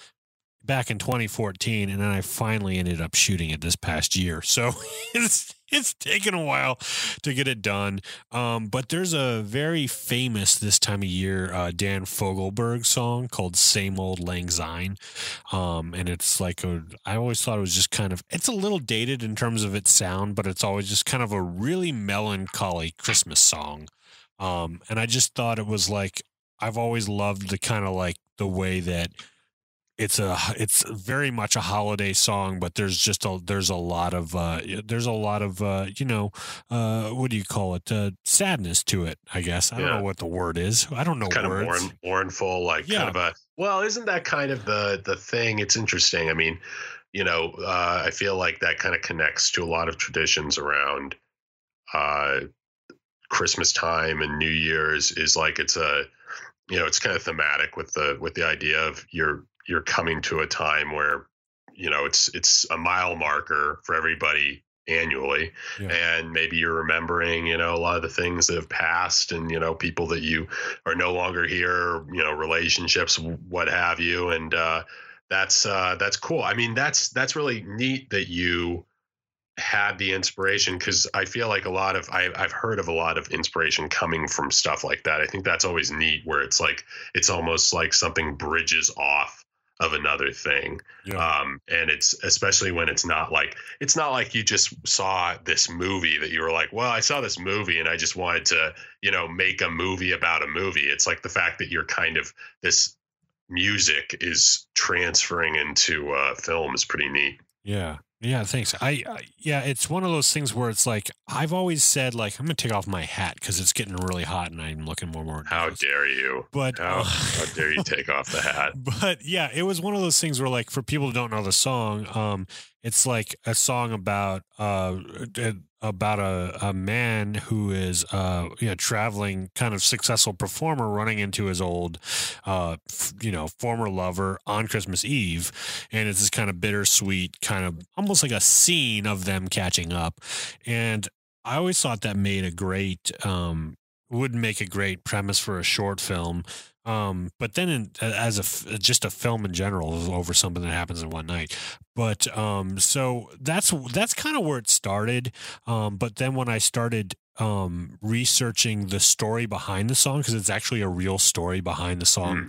A: back in 2014 and then I finally ended up shooting it this past year. So it's it's taken a while to get it done. Um, but there's a very famous this time of year uh, Dan Fogelberg song called "Same Old Lang Syne," um, and it's like a. I always thought it was just kind of. It's a little dated in terms of its sound, but it's always just kind of a really melancholy Christmas song. Um, and I just thought it was like I've always loved the kind of like the way that it's a it's very much a holiday song but there's just a there's a lot of uh there's a lot of uh you know uh what do you call it uh sadness to it i guess i don't know what the word is i don't know
D: kind
A: words
D: of mourn, mournful, like
A: Yeah.
D: kind of a. Well, isn't that kind of the the thing? It's interesting. I mean, you know, uh, I feel like that kind of connects to a lot of traditions around uh, Christmas time and New Year's. Is like it's a, you know, it's kind of thematic with the with the idea of you're you're coming to a time where, you know, it's it's a mile marker for everybody annually
A: Yeah.
D: and maybe you're remembering you know a lot of the things that have passed and you know people that you are no longer here you know relationships what have you and uh that's uh that's cool i mean that's that's really neat that you had the inspiration because i feel like a lot of I, i've heard of a lot of inspiration coming from stuff like that i think that's always neat where it's like it's almost like something bridges off of another thing
A: Yeah.
D: um and it's especially when it's not like it's not like you just saw this movie that you were like well i saw this movie and i just wanted to you know make a movie about a movie it's like the fact that you're kind of this music is transferring into uh film is pretty neat
A: Yeah. Yeah, thanks. I, I yeah, it's one of those things where it's like I've always said like I'm gonna take off my hat because it's getting really hot and I'm looking more and more.
D: how
A: nervous.
D: dare you
A: But
D: how,
A: uh,
D: how dare you take off the hat
A: but yeah, it was one of those things where like for people who don't know the song, um, it's like a song about uh about a, a man who is uh you know traveling kind of successful performer running into his old uh f- you know former lover on Christmas Eve and it's this kind of bittersweet kind of almost like a scene of them catching up and I always thought that made a great um would make a great premise for a short film um but then in, as a just a film in general over something that happens in one night. But um so that's that's kind of where it started. Um but then when i started um researching the story behind the song because it's actually a real story behind the song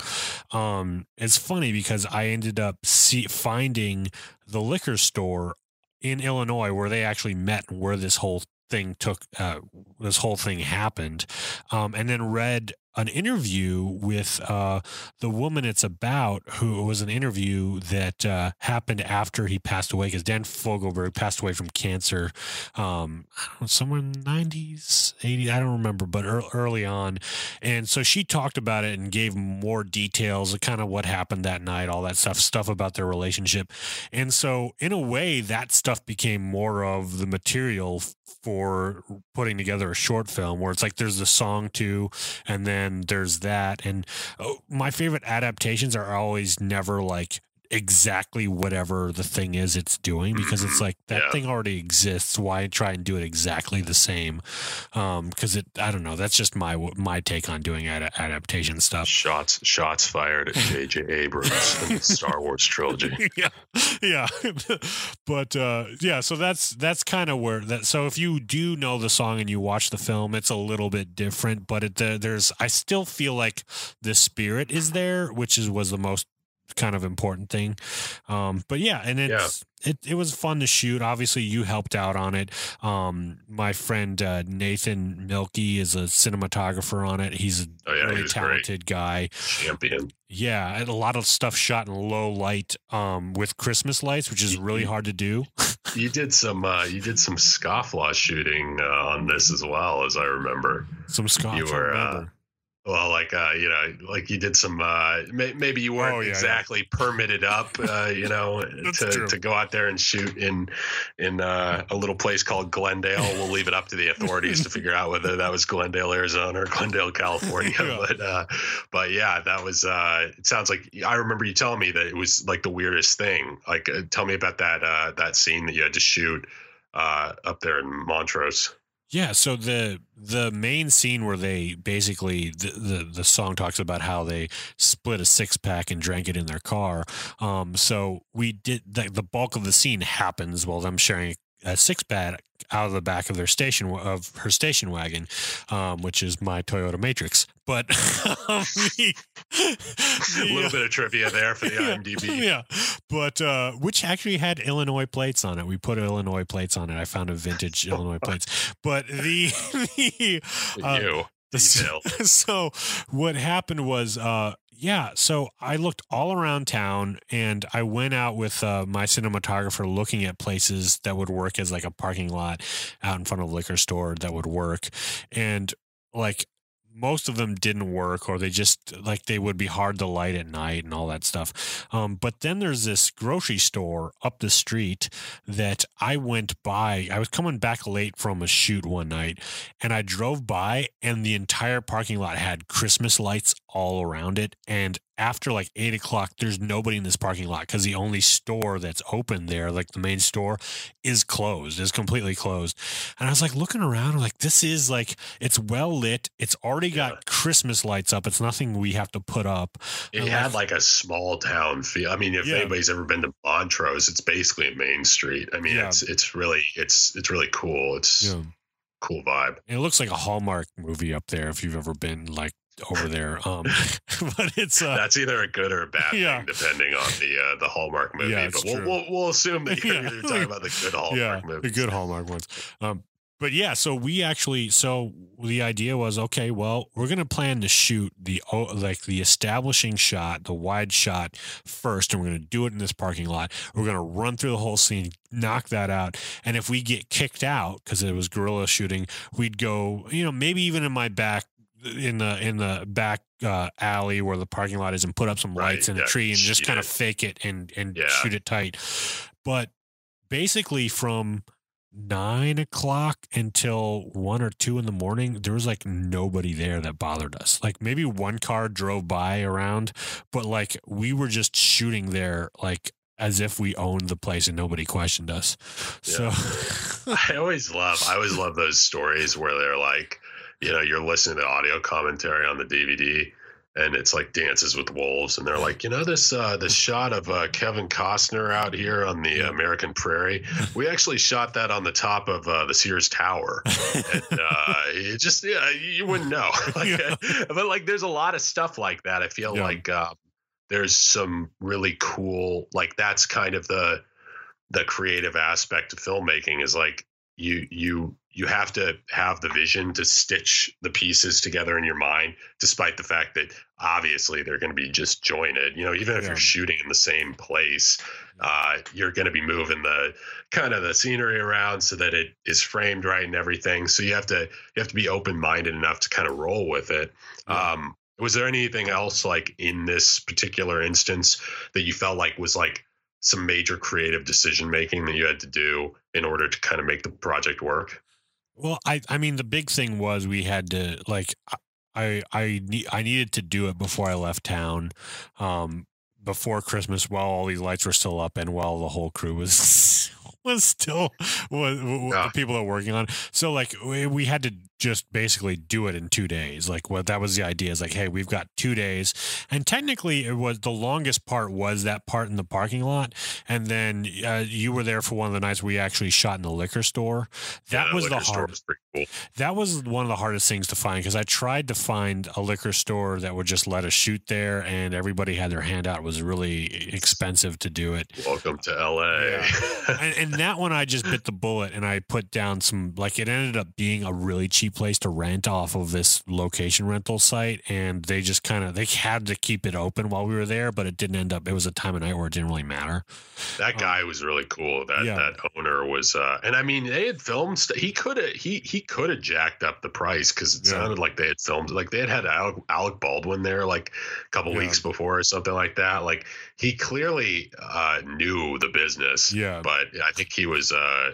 A: um it's funny because i ended up see, finding the liquor store in illinois where they actually met where this whole thing took uh, this whole thing happened um, and then read an interview with uh, the woman it's about who was an interview that uh, happened after he passed away because dan fogelberg passed away from cancer um, somewhere in the 90s 80 i don't remember but early on. And so she talked about it and gave more details of kind of what happened that night all that stuff stuff about their relationship. And so in a way that stuff became more of the material for putting together a short film where it's like there's the song too and then there's that and oh, my favorite adaptations are always never like exactly whatever the thing is it's doing because it's like that yeah. thing already exists. Why try and do it exactly the same? Um because it i don't know. That's just my my take on doing ad- adaptation stuff.
D: Shots shots fired at jj abrams in the star wars trilogy.
A: Yeah. Yeah. But uh yeah so that's that's kind of where that so if you do know the song and you watch the film it's a little bit different but it uh, there's i still feel like the spirit is there which is was the most kind of important thing. Um, but yeah, and it's yeah. it it was fun to shoot. Obviously, you helped out on it. Um, my friend uh, Nathan Milky is a cinematographer on it. He's a oh, yeah, really talented great. guy.
D: Champion.
A: Yeah, and a lot of stuff shot in low light um, with Christmas lights, which is really hard to do.
D: you did some uh, you did some scofflaw shooting uh, on this as well, as I remember.
A: Some scofflaw. You were. Uh,
D: well, like uh, you know, like you did some. Uh, may, maybe you weren't oh, yeah, exactly yeah. permitted up, uh, you know, to, to go out there and shoot in in uh, a little place called Glendale. We'll leave it up to the authorities to figure out whether that was Glendale, Arizona, or Glendale, California. yeah. But uh, but yeah, that was. Uh, it sounds like I remember you telling me that it was like the weirdest thing. Like, tell me about that that scene that you had to shoot up there in Montrose.
A: Yeah, so the the main scene where they basically the, the, the song talks about how they split a six pack and drank it in their car. Um, so we did the, the bulk of the scene happens while them sharing a six pack out of the back of their station of her station wagon, um, which is my Toyota Matrix. But
D: the, the, a little bit of trivia there for the IMDb.
A: Yeah, but uh, which actually had Illinois plates on it. We put Illinois plates on it. I found a vintage Illinois plates. But the, the
D: uh, the,
A: so what happened was uh, yeah, so I looked all around town and I went out with uh, my cinematographer looking at places that would work as like a parking lot out in front of a liquor store that would work. And like most of them didn't work or they just like they would be hard to light at night and all that stuff. Um, but then there's this grocery store up the street that I went by. I was coming back late from a shoot one night and I drove by and the entire parking lot had Christmas lights all around it. And after like eight o'clock, there's nobody in this parking lot because the only store that's open there, like the main store, is closed, is completely closed. And I was like looking around, like, this is like, it's well lit. It's already got. Christmas lights up. It's nothing we have to put up.
D: It had like, like, a small town feel. I mean, if yeah. anybody's ever been to Montrose, it's basically a main street. I mean, yeah. it's, it's really, it's, it's really cool. It's, cool vibe.
A: And it looks like a Hallmark movie up there if you've ever been like over there. Um, but it's uh,
D: that's either a good or a bad yeah. thing, depending on the uh, the Hallmark movie. Yeah, but we'll, we'll, we'll assume that you're, yeah. you're, talking about the good Hallmark yeah, movies.
A: the good Hallmark ones. Um, but yeah, so we actually so the idea was okay, well, we're going to plan to shoot the like the establishing shot, the wide shot first and we're going to do it in this parking lot. We're going to run through the whole scene, knock that out. And if we get kicked out cuz it was guerrilla shooting, we'd go, you know, maybe even in my back in the in the back uh, alley where the parking lot is and put up some lights right, in a tree and just kind of fake it and and yeah. shoot it tight. But basically, from nine o'clock until one or two in the morning, there was like nobody there that bothered us. Like maybe one car drove by around, but like we were just shooting there like as if we owned the place and nobody questioned us. Yeah.
D: So I always love I always love those stories where they're like you know, you're listening to audio commentary on the DVD and it's like dances with wolves and they're like you know this uh this shot of uh kevin costner out here on the american prairie we actually shot that on the top of uh the sears tower and uh it just yeah you wouldn't know like, yeah. but like there's a lot of stuff like that i feel yeah. like uh, there's some really cool like that's kind of the the creative aspect of filmmaking is like you you you have to have the vision to stitch the pieces together in your mind, despite the fact that obviously they're going to be just jointed. You know, even if
A: Yeah.
D: you're shooting in the same place, uh, you're going to be moving the kind of the scenery around so that it is framed right and everything. So you have to you have to be open minded enough to kind of roll with it.
A: Yeah.
D: Um, was there anything else like in this particular instance that you felt like was like some major creative decision making that you had to do in order to kind of make the project work?
A: Well, I I mean the big thing was we had to like I I I needed to do it before I left town, um, before Christmas while all these lights were still up and while the whole crew was was still was, was
D: Yeah.
A: the people that were working on. it. So like we, we had to just basically do it in two days. Like what that was the idea is like, hey, we've got two days, and technically it was the longest part was that part in the parking lot, and then uh, you were there for one of the nights we actually shot in the liquor store. That
D: Yeah,
A: was the
D: liquor store
A: hard
D: was cool.
A: that was one of the hardest things to find because I tried to find a liquor store that would just let us shoot there, and everybody had their hand out. It was really expensive to do it.
D: Welcome to LA.
A: And, and that one, I just bit the bullet and I put down some, like, it ended up being a really cheap place to rent off of this location rental site. And they just kind of, they had to keep it open while we were there, but it didn't end up, it was a time of night where it didn't really matter.
D: that guy was really cool. That
A: Yeah.
D: that owner was, uh, and I mean, they had filmed. St- he could have he he could have jacked up the price because it
A: Yeah.
D: sounded like they had filmed like they had had Alec, Alec Baldwin there like a couple
A: Yeah.
D: weeks before or something like that. Like he clearly uh, knew the business.
A: Yeah.
D: but I think he was uh,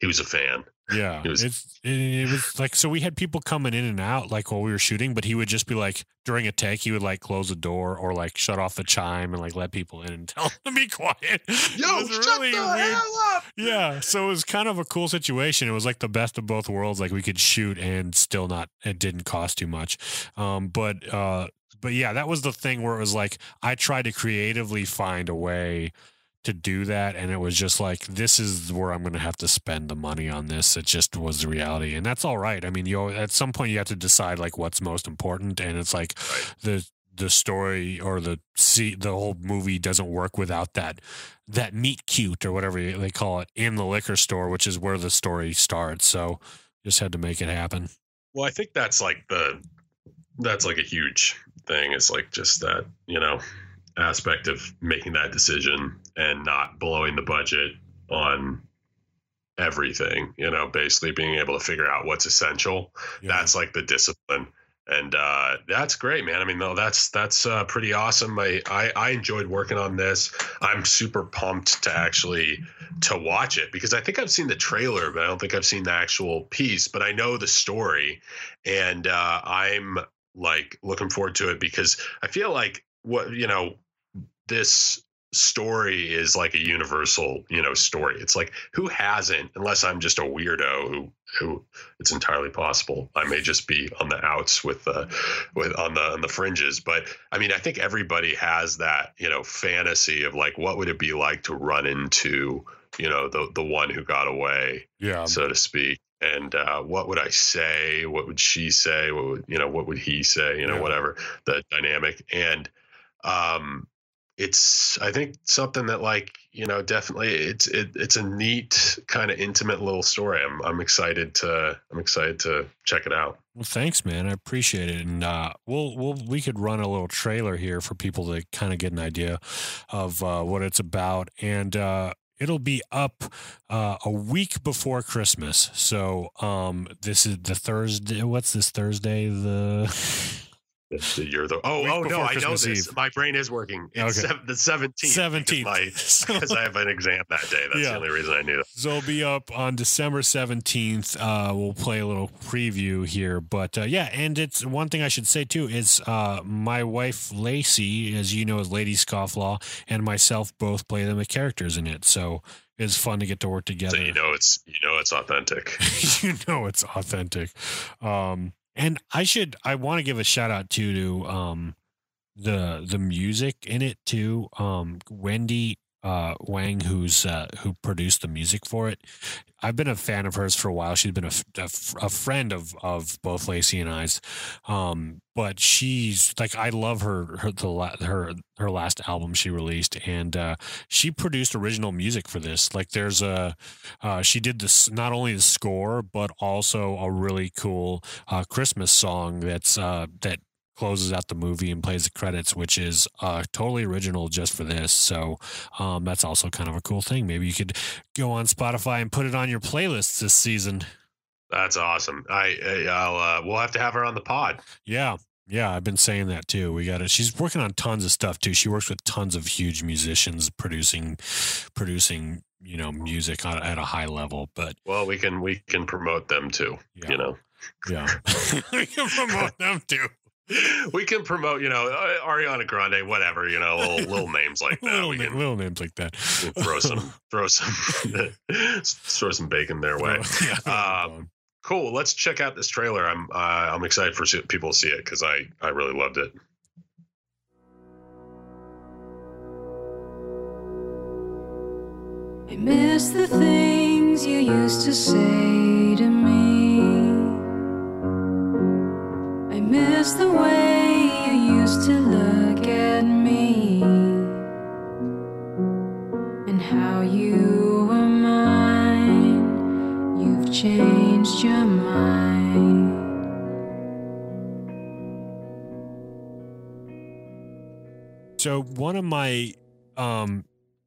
D: he was a fan.
A: Yeah,
D: It was-
A: it's it, it was like so we had people coming in and out like while we were shooting, but he would just be like during a take he would like close the door or like shut off the chime and like let people in and tell them to be quiet.
D: Yo, shut
A: really
D: the
A: weird.
D: hell up!
A: Yeah, so it was kind of a cool situation. It was like the best of both worlds. Like we could shoot and still not. It didn't cost too much. Um, but uh, but yeah, that was the thing where it was like I tried to creatively find a way to do that, and it was just like this is where I'm going to have to spend the money on this. It just was the reality, and that's all right. I mean, you at some point you have to decide like what's most important, and it's like
D: Right.
A: the the story or the see the whole movie doesn't work without that that meet cute or whatever they call it in the liquor store, which is where the story starts. So just had to make it happen.
D: Well, I think that's like the that's like a huge thing. It's like just that, you know, aspect of making that decision and not blowing the budget on everything, you know, basically being able to figure out what's essential. That's like the discipline. And uh, that's great, man. I mean, no, that's that's uh, pretty awesome. I, I I enjoyed working on this. I'm super pumped to actually to watch it because I think I've seen the trailer, but I don't think I've seen the actual piece. But I know the story, and uh, I'm like looking forward to it because I feel like what you know this story is like a universal you know story it's like who hasn't unless i'm just a weirdo who who it's entirely possible i may just be on the outs with uh with on the on the fringes but i mean i think everybody has that you know fantasy of like what would it be like to run into you know the the one who got away
A: Yeah.
D: so to speak. And uh, what would I say? What would she say? What would you know? What would he say? You know,
A: Yeah.
D: whatever the dynamic. And um, it's I think something that like you know definitely it's it, it's a neat kind of intimate little story. I'm I'm excited to I'm excited to check it out.
A: Well, thanks, man. I appreciate it. And uh, we'll we'll we could run a little trailer here for people to kind of get an idea of uh, what it's about, and uh, it'll be up uh, a week before Christmas. So um, this is the Thursday. What's this Thursday? The
D: The year though. Oh oh no,
A: before
D: I know
A: Christmas
D: this.
A: Eve.
D: My brain is working. It's
A: Okay.
D: sev- the seventeenth.
A: seventeenth.
D: Because I have an exam that day. That's
A: Yeah.
D: the only reason I knew that.
A: So it'll be up on December 17th. Uh, we'll play a little preview here. But uh, yeah, and it's one thing I should say too is uh, my wife Lacey, as you know, is Lady Scofflaw, and myself both play them as characters in it. So it's fun to get to work together.
D: So you know it's you know it's authentic.
A: you know it's authentic. Um, and I should I want to give a shout out too to um the the music in it too. Um, Wendy uh, Wang, who's uh, who produced the music for it. I've been a fan of hers for a while. She's been a, a, a friend of of both Lacey and I's, um, but she's like I love her her the her her last album she released, and uh, she produced original music for this. Like there's a uh, she did this not only the score but also a really cool uh, Christmas song that's uh, that closes out the movie and plays the credits, which is uh, totally original just for this. So um, that's also kind of a cool thing. Maybe you could go on Spotify and put it on your playlist this season.
D: That's awesome. I, I'll uh, we'll have to have her on the pod.
A: Yeah. Yeah, I've been saying that too. We got it. She's working on tons of stuff too. She works with tons of huge musicians producing producing, you know, music at a high level, but
D: well, we can we can promote them too,
A: yeah.
D: you know.
A: Yeah. we can promote them too
D: we can promote, you know, uh, Ariana Grande, whatever, you know, little, little names like that.
A: little,
D: we can
A: little names like that.
D: throw some, throw some, throw some bacon their way.
A: yeah,
D: um, cool. Let's check out this trailer. I'm, uh, I'm excited for people to see it because I, I really loved it.
F: I miss the things you used to say to me. Miss the way you used to look at me and how you were mine. You've changed your mind.
A: So one of my um,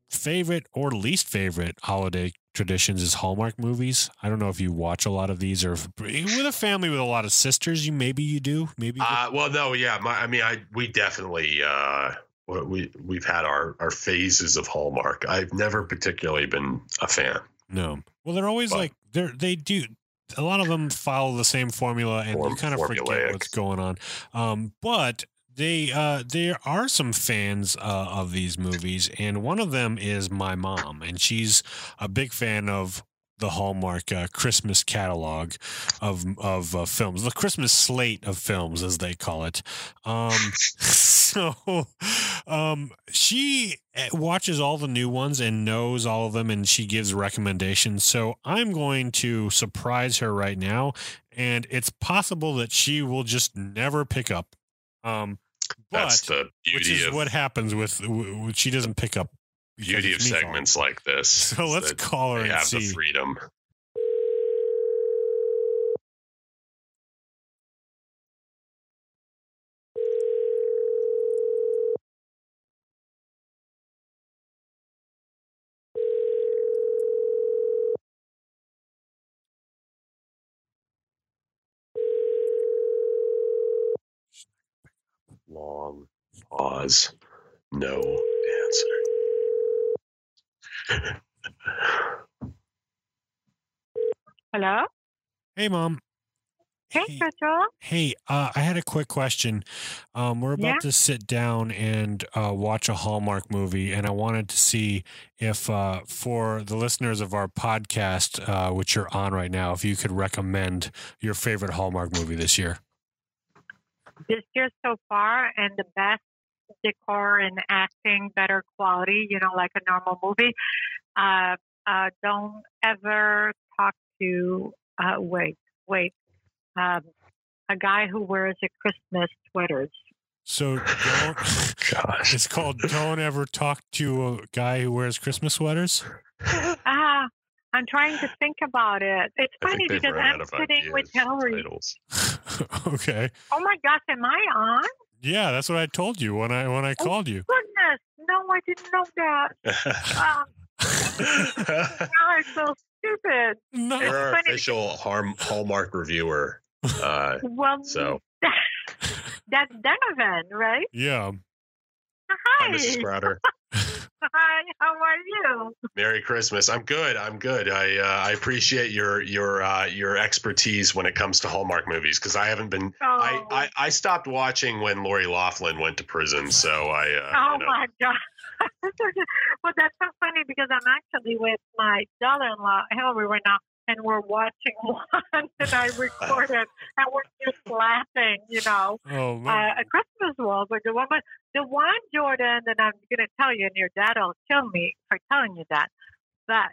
A: favorite or least favorite holiday traditions is Hallmark movies. I don't know if you watch a lot of these or if, with a family with a lot of sisters. You maybe you do. Maybe.
D: Uh, well, no, yeah. My, I mean, I we definitely uh, we we've had our our phases of Hallmark. I've never particularly been a fan.
A: No. Well, they're always
D: But-
A: like they're they do. A lot of them follow the same formula, and you kind of forget what's going on. Um, but they uh, there are some fans uh, of these movies, and one of them is my mom, and she's a big fan of the Hallmark uh, Christmas catalog of of uh, films, the Christmas slate of films, as they call it. Um, so um, she eh, watches all the new ones and knows all of them, and she gives recommendations. So I'm going to surprise her right now, and it's possible that she will just never pick up. Um, but
D: That's the
A: which
D: beauty
A: is
D: of
A: what happens with, she doesn't pick up.
D: beauty of
A: it's me calling.
D: segments like this.
A: So let's call her
D: They
A: and
D: have
A: see.
D: the freedom. Long pause. No answer.
G: Hello?
A: Hey, mom.
G: Hey,
A: Hey.
G: Jojo.
A: Hey, uh, I had a quick question. Um, we're about
G: Yeah?
A: to sit down and uh, watch a Hallmark movie, and I wanted to see if, uh, for the listeners of our podcast, uh, which you're on right now, if you could recommend your favorite Hallmark movie this year.
G: This year so far, and the best decor and acting, better quality, you know, like a normal movie. Uh, uh, don't ever talk to, uh, wait, wait, um, a guy who wears a Christmas sweaters.
A: So don't,
D: Gosh.
A: it's called "Don't Ever Talk to a Guy Who Wears Christmas Sweaters."
G: Ah, I'm trying to think about it. It's funny because I'm sitting with
D: ideas,
G: Hillary.
D: Titles.
A: okay,
G: Oh my gosh, am I on?
A: yeah, that's what I told you when I when I called you.
G: Goodness, no, I didn't know that. Um, now I'm so stupid.
A: No,
D: You're our
G: funny.
D: official harm, Hallmark reviewer. Uh,
G: Well,
D: So-
G: that's Donovan, right?
A: yeah.
D: hi,
G: Hi.
D: Mrs. Crowder.
G: Hi. How are you?
D: Merry Christmas. I'm good. I'm good. I uh, I appreciate your your uh, your expertise when it comes to Hallmark movies because I haven't been.
G: Oh,
D: I, I I stopped watching when Lori Laughlin went to prison, so I. Uh,
G: oh
D: you know,
G: my God. well, that's so funny because I'm actually with my daughter-in-law, Hillary, right now, and we're watching one, and I recorded, and we're just laughing, you know.
A: Oh.
G: Uh, a Christmas waltz or the one, but the one Jordan that I'm going to tell you, and your dad will kill me for telling you that, but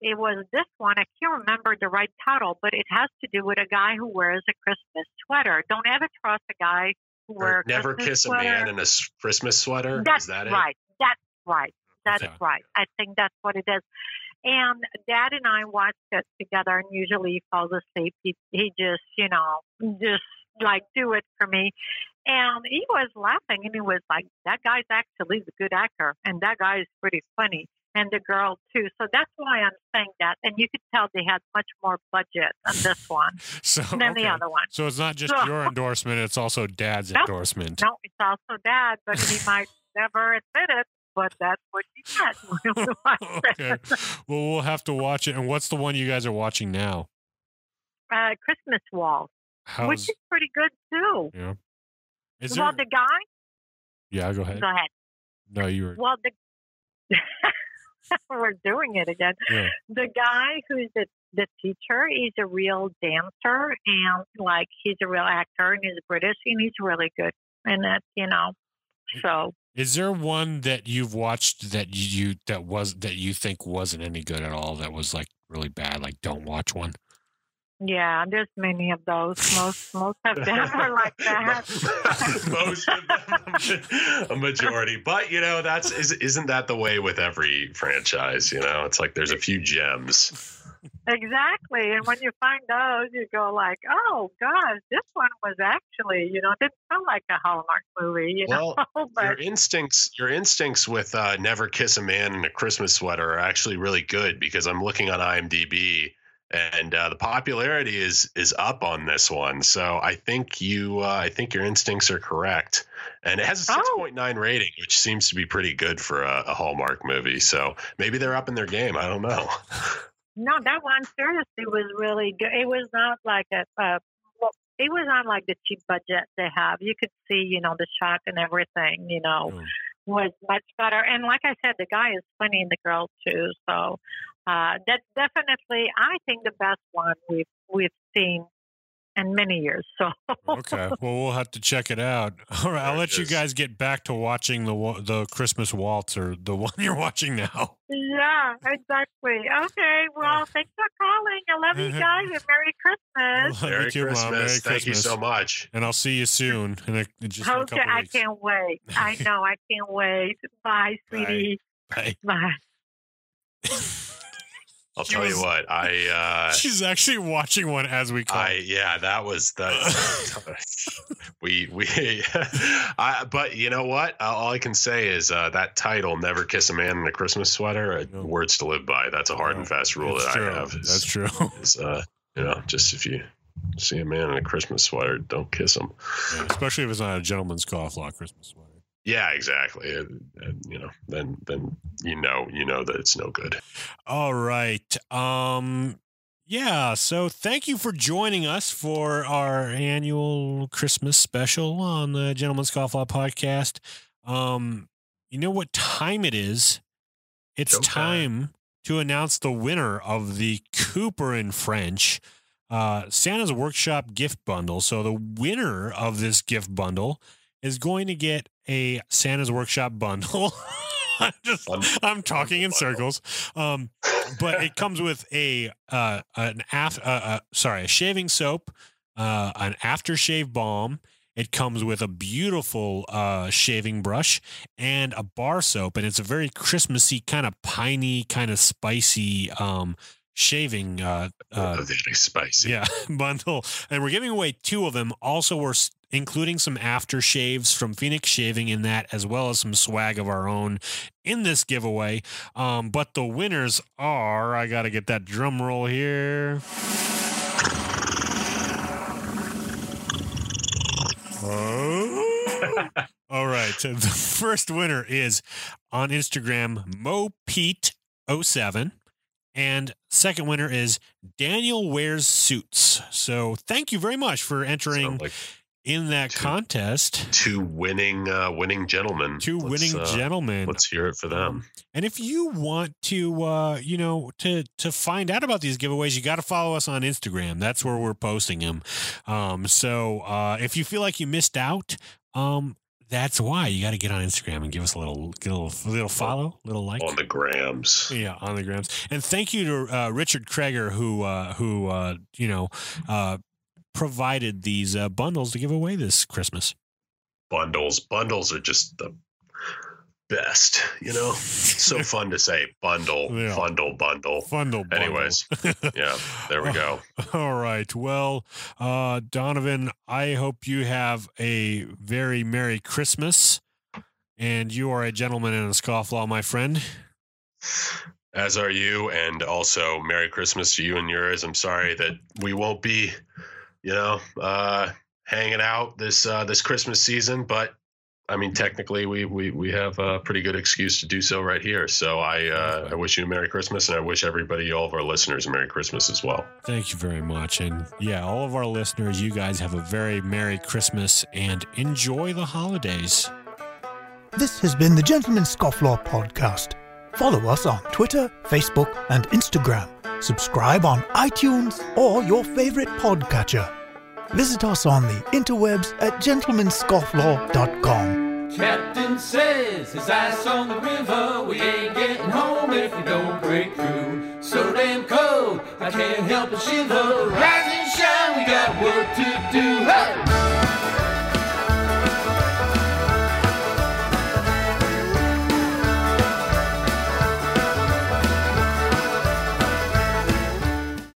G: it was this one. I can't remember the right title, but it has to do with a guy who wears a Christmas sweater. Don't ever trust a guy who
D: Or
G: wears a
D: never
G: Christmas
D: kiss a
G: sweater.
D: man in a Christmas sweater.
G: That's
D: Is that it?
G: right. That's right. That's
A: Okay.
G: right. I think that's what it is. And Dad and I watched it together, and usually he falls asleep. He he just you know just like do it for me. And he was laughing, and he was like, "That guy's actually a good actor, and that guy is pretty funny." And the girl too. So that's why I'm saying that. And you could tell they had much more budget on this one
A: So
G: than
A: okay.
G: the other one.
A: So it's not just
G: So-
A: your endorsement; it's also Dad's
G: Nope.
A: endorsement.
G: No, it's also Dad, but he might never admit it. But that's what you said. when we watched it.
A: okay. Well, we'll have to watch it. And what's the one you guys are watching now?
G: uh, Christmas Wall,
A: How's
G: which is pretty good too.
A: yeah? Is
G: well,
A: there?
G: the guy.
A: yeah, go ahead.
G: Go ahead.
A: No, you were.
G: Well, the we're doing it again.
A: Yeah.
G: The guy who's the the teacher, he's a real dancer and like he's a real actor and he's British and he's really good. And that you know, so
A: Is there one that you've watched that you that was that you think wasn't any good at all? That was like really bad. Like, don't watch one.
G: yeah, there's many of those. Most most of them are like that.
D: Most of them, a majority. But you know, that's is, isn't that the way with every franchise? You know, it's like there's a few gems.
G: Exactly. And when you find those, you go like, "Oh gosh, this one was actually, you know, it didn't feel like a Hallmark movie, you know."
D: Your instincts, your instincts with uh, "Never Kiss a Man in a Christmas Sweater" are actually really good because I'm looking on IMDb and uh, the popularity is is up on this one. So I think you, uh, I think your instincts are correct, and it has a
G: Oh.
D: 6.9 rating, which seems to be pretty good for a, a Hallmark movie. So maybe they're up in their game. I don't know.
G: no, that one seriously was really good. It was not like a, uh, well, it was not like the cheap budget they have. You could see, you know, the shot and everything, you know,
A: Mm.
G: was much better. And like I said, the guy is funny and the girl too. So uh, that's definitely, I think, the best one we've we've seen in many years. So
A: Okay. well, we'll have to check it out. All right. I'll let you guys get back to watching the the Christmas waltz or the one you're watching now.
G: Yeah, exactly. Okay, well, thanks for calling. I love you guys and Merry Christmas.
A: Love you
D: Merry
A: too, Mom.
D: Christmas!
A: Merry
D: Thank you so much.
A: And I'll see you soon. In a, in just in a
G: Okay,
A: couple
G: I can't wait. I know, I can't wait. Bye, sweetie.
A: Bye.
G: Bye.
D: I'll
A: She
D: tell
A: was-
D: you what. I. Uh,
A: She's actually watching one as we call.
D: I yeah, that was the we we. I, but you know what? Uh, All I can say is uh, that title, "Never Kiss a Man in a Christmas Sweater," uh,
A: No.
D: words to live by. That's a hard and fast rule
A: That's
D: that
A: true.
D: I have. Is,
A: That's true.
D: is, uh, you know, just if you see a man in a Christmas sweater, don't kiss him.
A: Yeah, especially if it's not a gentleman's scofflaw Christmas sweater.
D: Yeah, exactly. And, and, you know, then then you know you know that it's no good.
A: All right. Um yeah, so thank you for joining us for our annual Christmas special on the Gentleman's Scofflaw podcast. Um you know what time it is? It's
D: Showtime.
A: time to announce the winner of the Cooper & French uh, Santa's Workshop gift bundle. So the winner of this gift bundle is going to get a Santa's Workshop bundle. I'm just. I'm talking in circles. Um, but it comes with a uh, an af- uh, uh, sorry, a shaving soap, uh, an aftershave balm. It comes with a beautiful uh, shaving brush and a bar soap, and it's a very Christmassy, kind of piney, kind of spicy um, shaving uh, uh,
D: Oh, is spicy.
A: yeah, bundle. And we're giving away two of them. Also, we're including some aftershaves from Phoenix Shaving in that, as well as some swag of our own in this giveaway. Um, but the winners are, I got to get that drum roll here. Oh. All right. So the first winner is on Instagram, MoPete07. And second winner is Daniel Wears Suits. So thank you very much for entering in that contest.
D: Two winning uh, winning gentlemen.
A: Two
D: Let's,
A: winning
D: uh,
A: gentlemen.
D: Let's hear it for them.
A: And if you want to, uh, you know, to to find out about these giveaways, you got to follow us on Instagram. That's where we're posting them. Um, so uh, if you feel like you missed out, um, that's why you got to get on Instagram and give us a little, get a little, little follow, little like
D: On the grams.
A: yeah, on the grams. And thank you to uh, Richard Kreger who uh, who uh, you know uh, provided these uh, bundles to give away this Christmas.
D: Bundles. Bundles are just the best. You know? so fun to say. Bundle,
A: Yeah.
D: bundle, bundle.
A: Bundle. bundle.
D: Anyways, Yeah, there we go.
A: All right. Well, uh, Donovan, I hope you have a very Merry Christmas. And you are a gentleman and a scofflaw, my friend.
D: As are you, and also Merry Christmas to you and yours. I'm sorry that we won't be, you know, uh, hanging out this uh, this Christmas season, but I mean, technically, we we we have a pretty good excuse to do so right here. So I uh, I wish you a Merry Christmas, and I wish everybody, all of our listeners, a Merry Christmas as well.
A: Thank you very much. And yeah, all of our listeners, you guys have a very Merry Christmas and enjoy the holidays.
B: This has been the Gentleman Scofflaw podcast. Follow us on Twitter, Facebook, and Instagram. Subscribe on iTunes or your favorite podcatcher. Visit us on the interwebs at gentlemanscofflaw.com.
C: Captain says his ice on the river. We ain't getting home if we don't break through. So damn cold, I can't help but shiver. Rise and shine, we got work to do. Hey!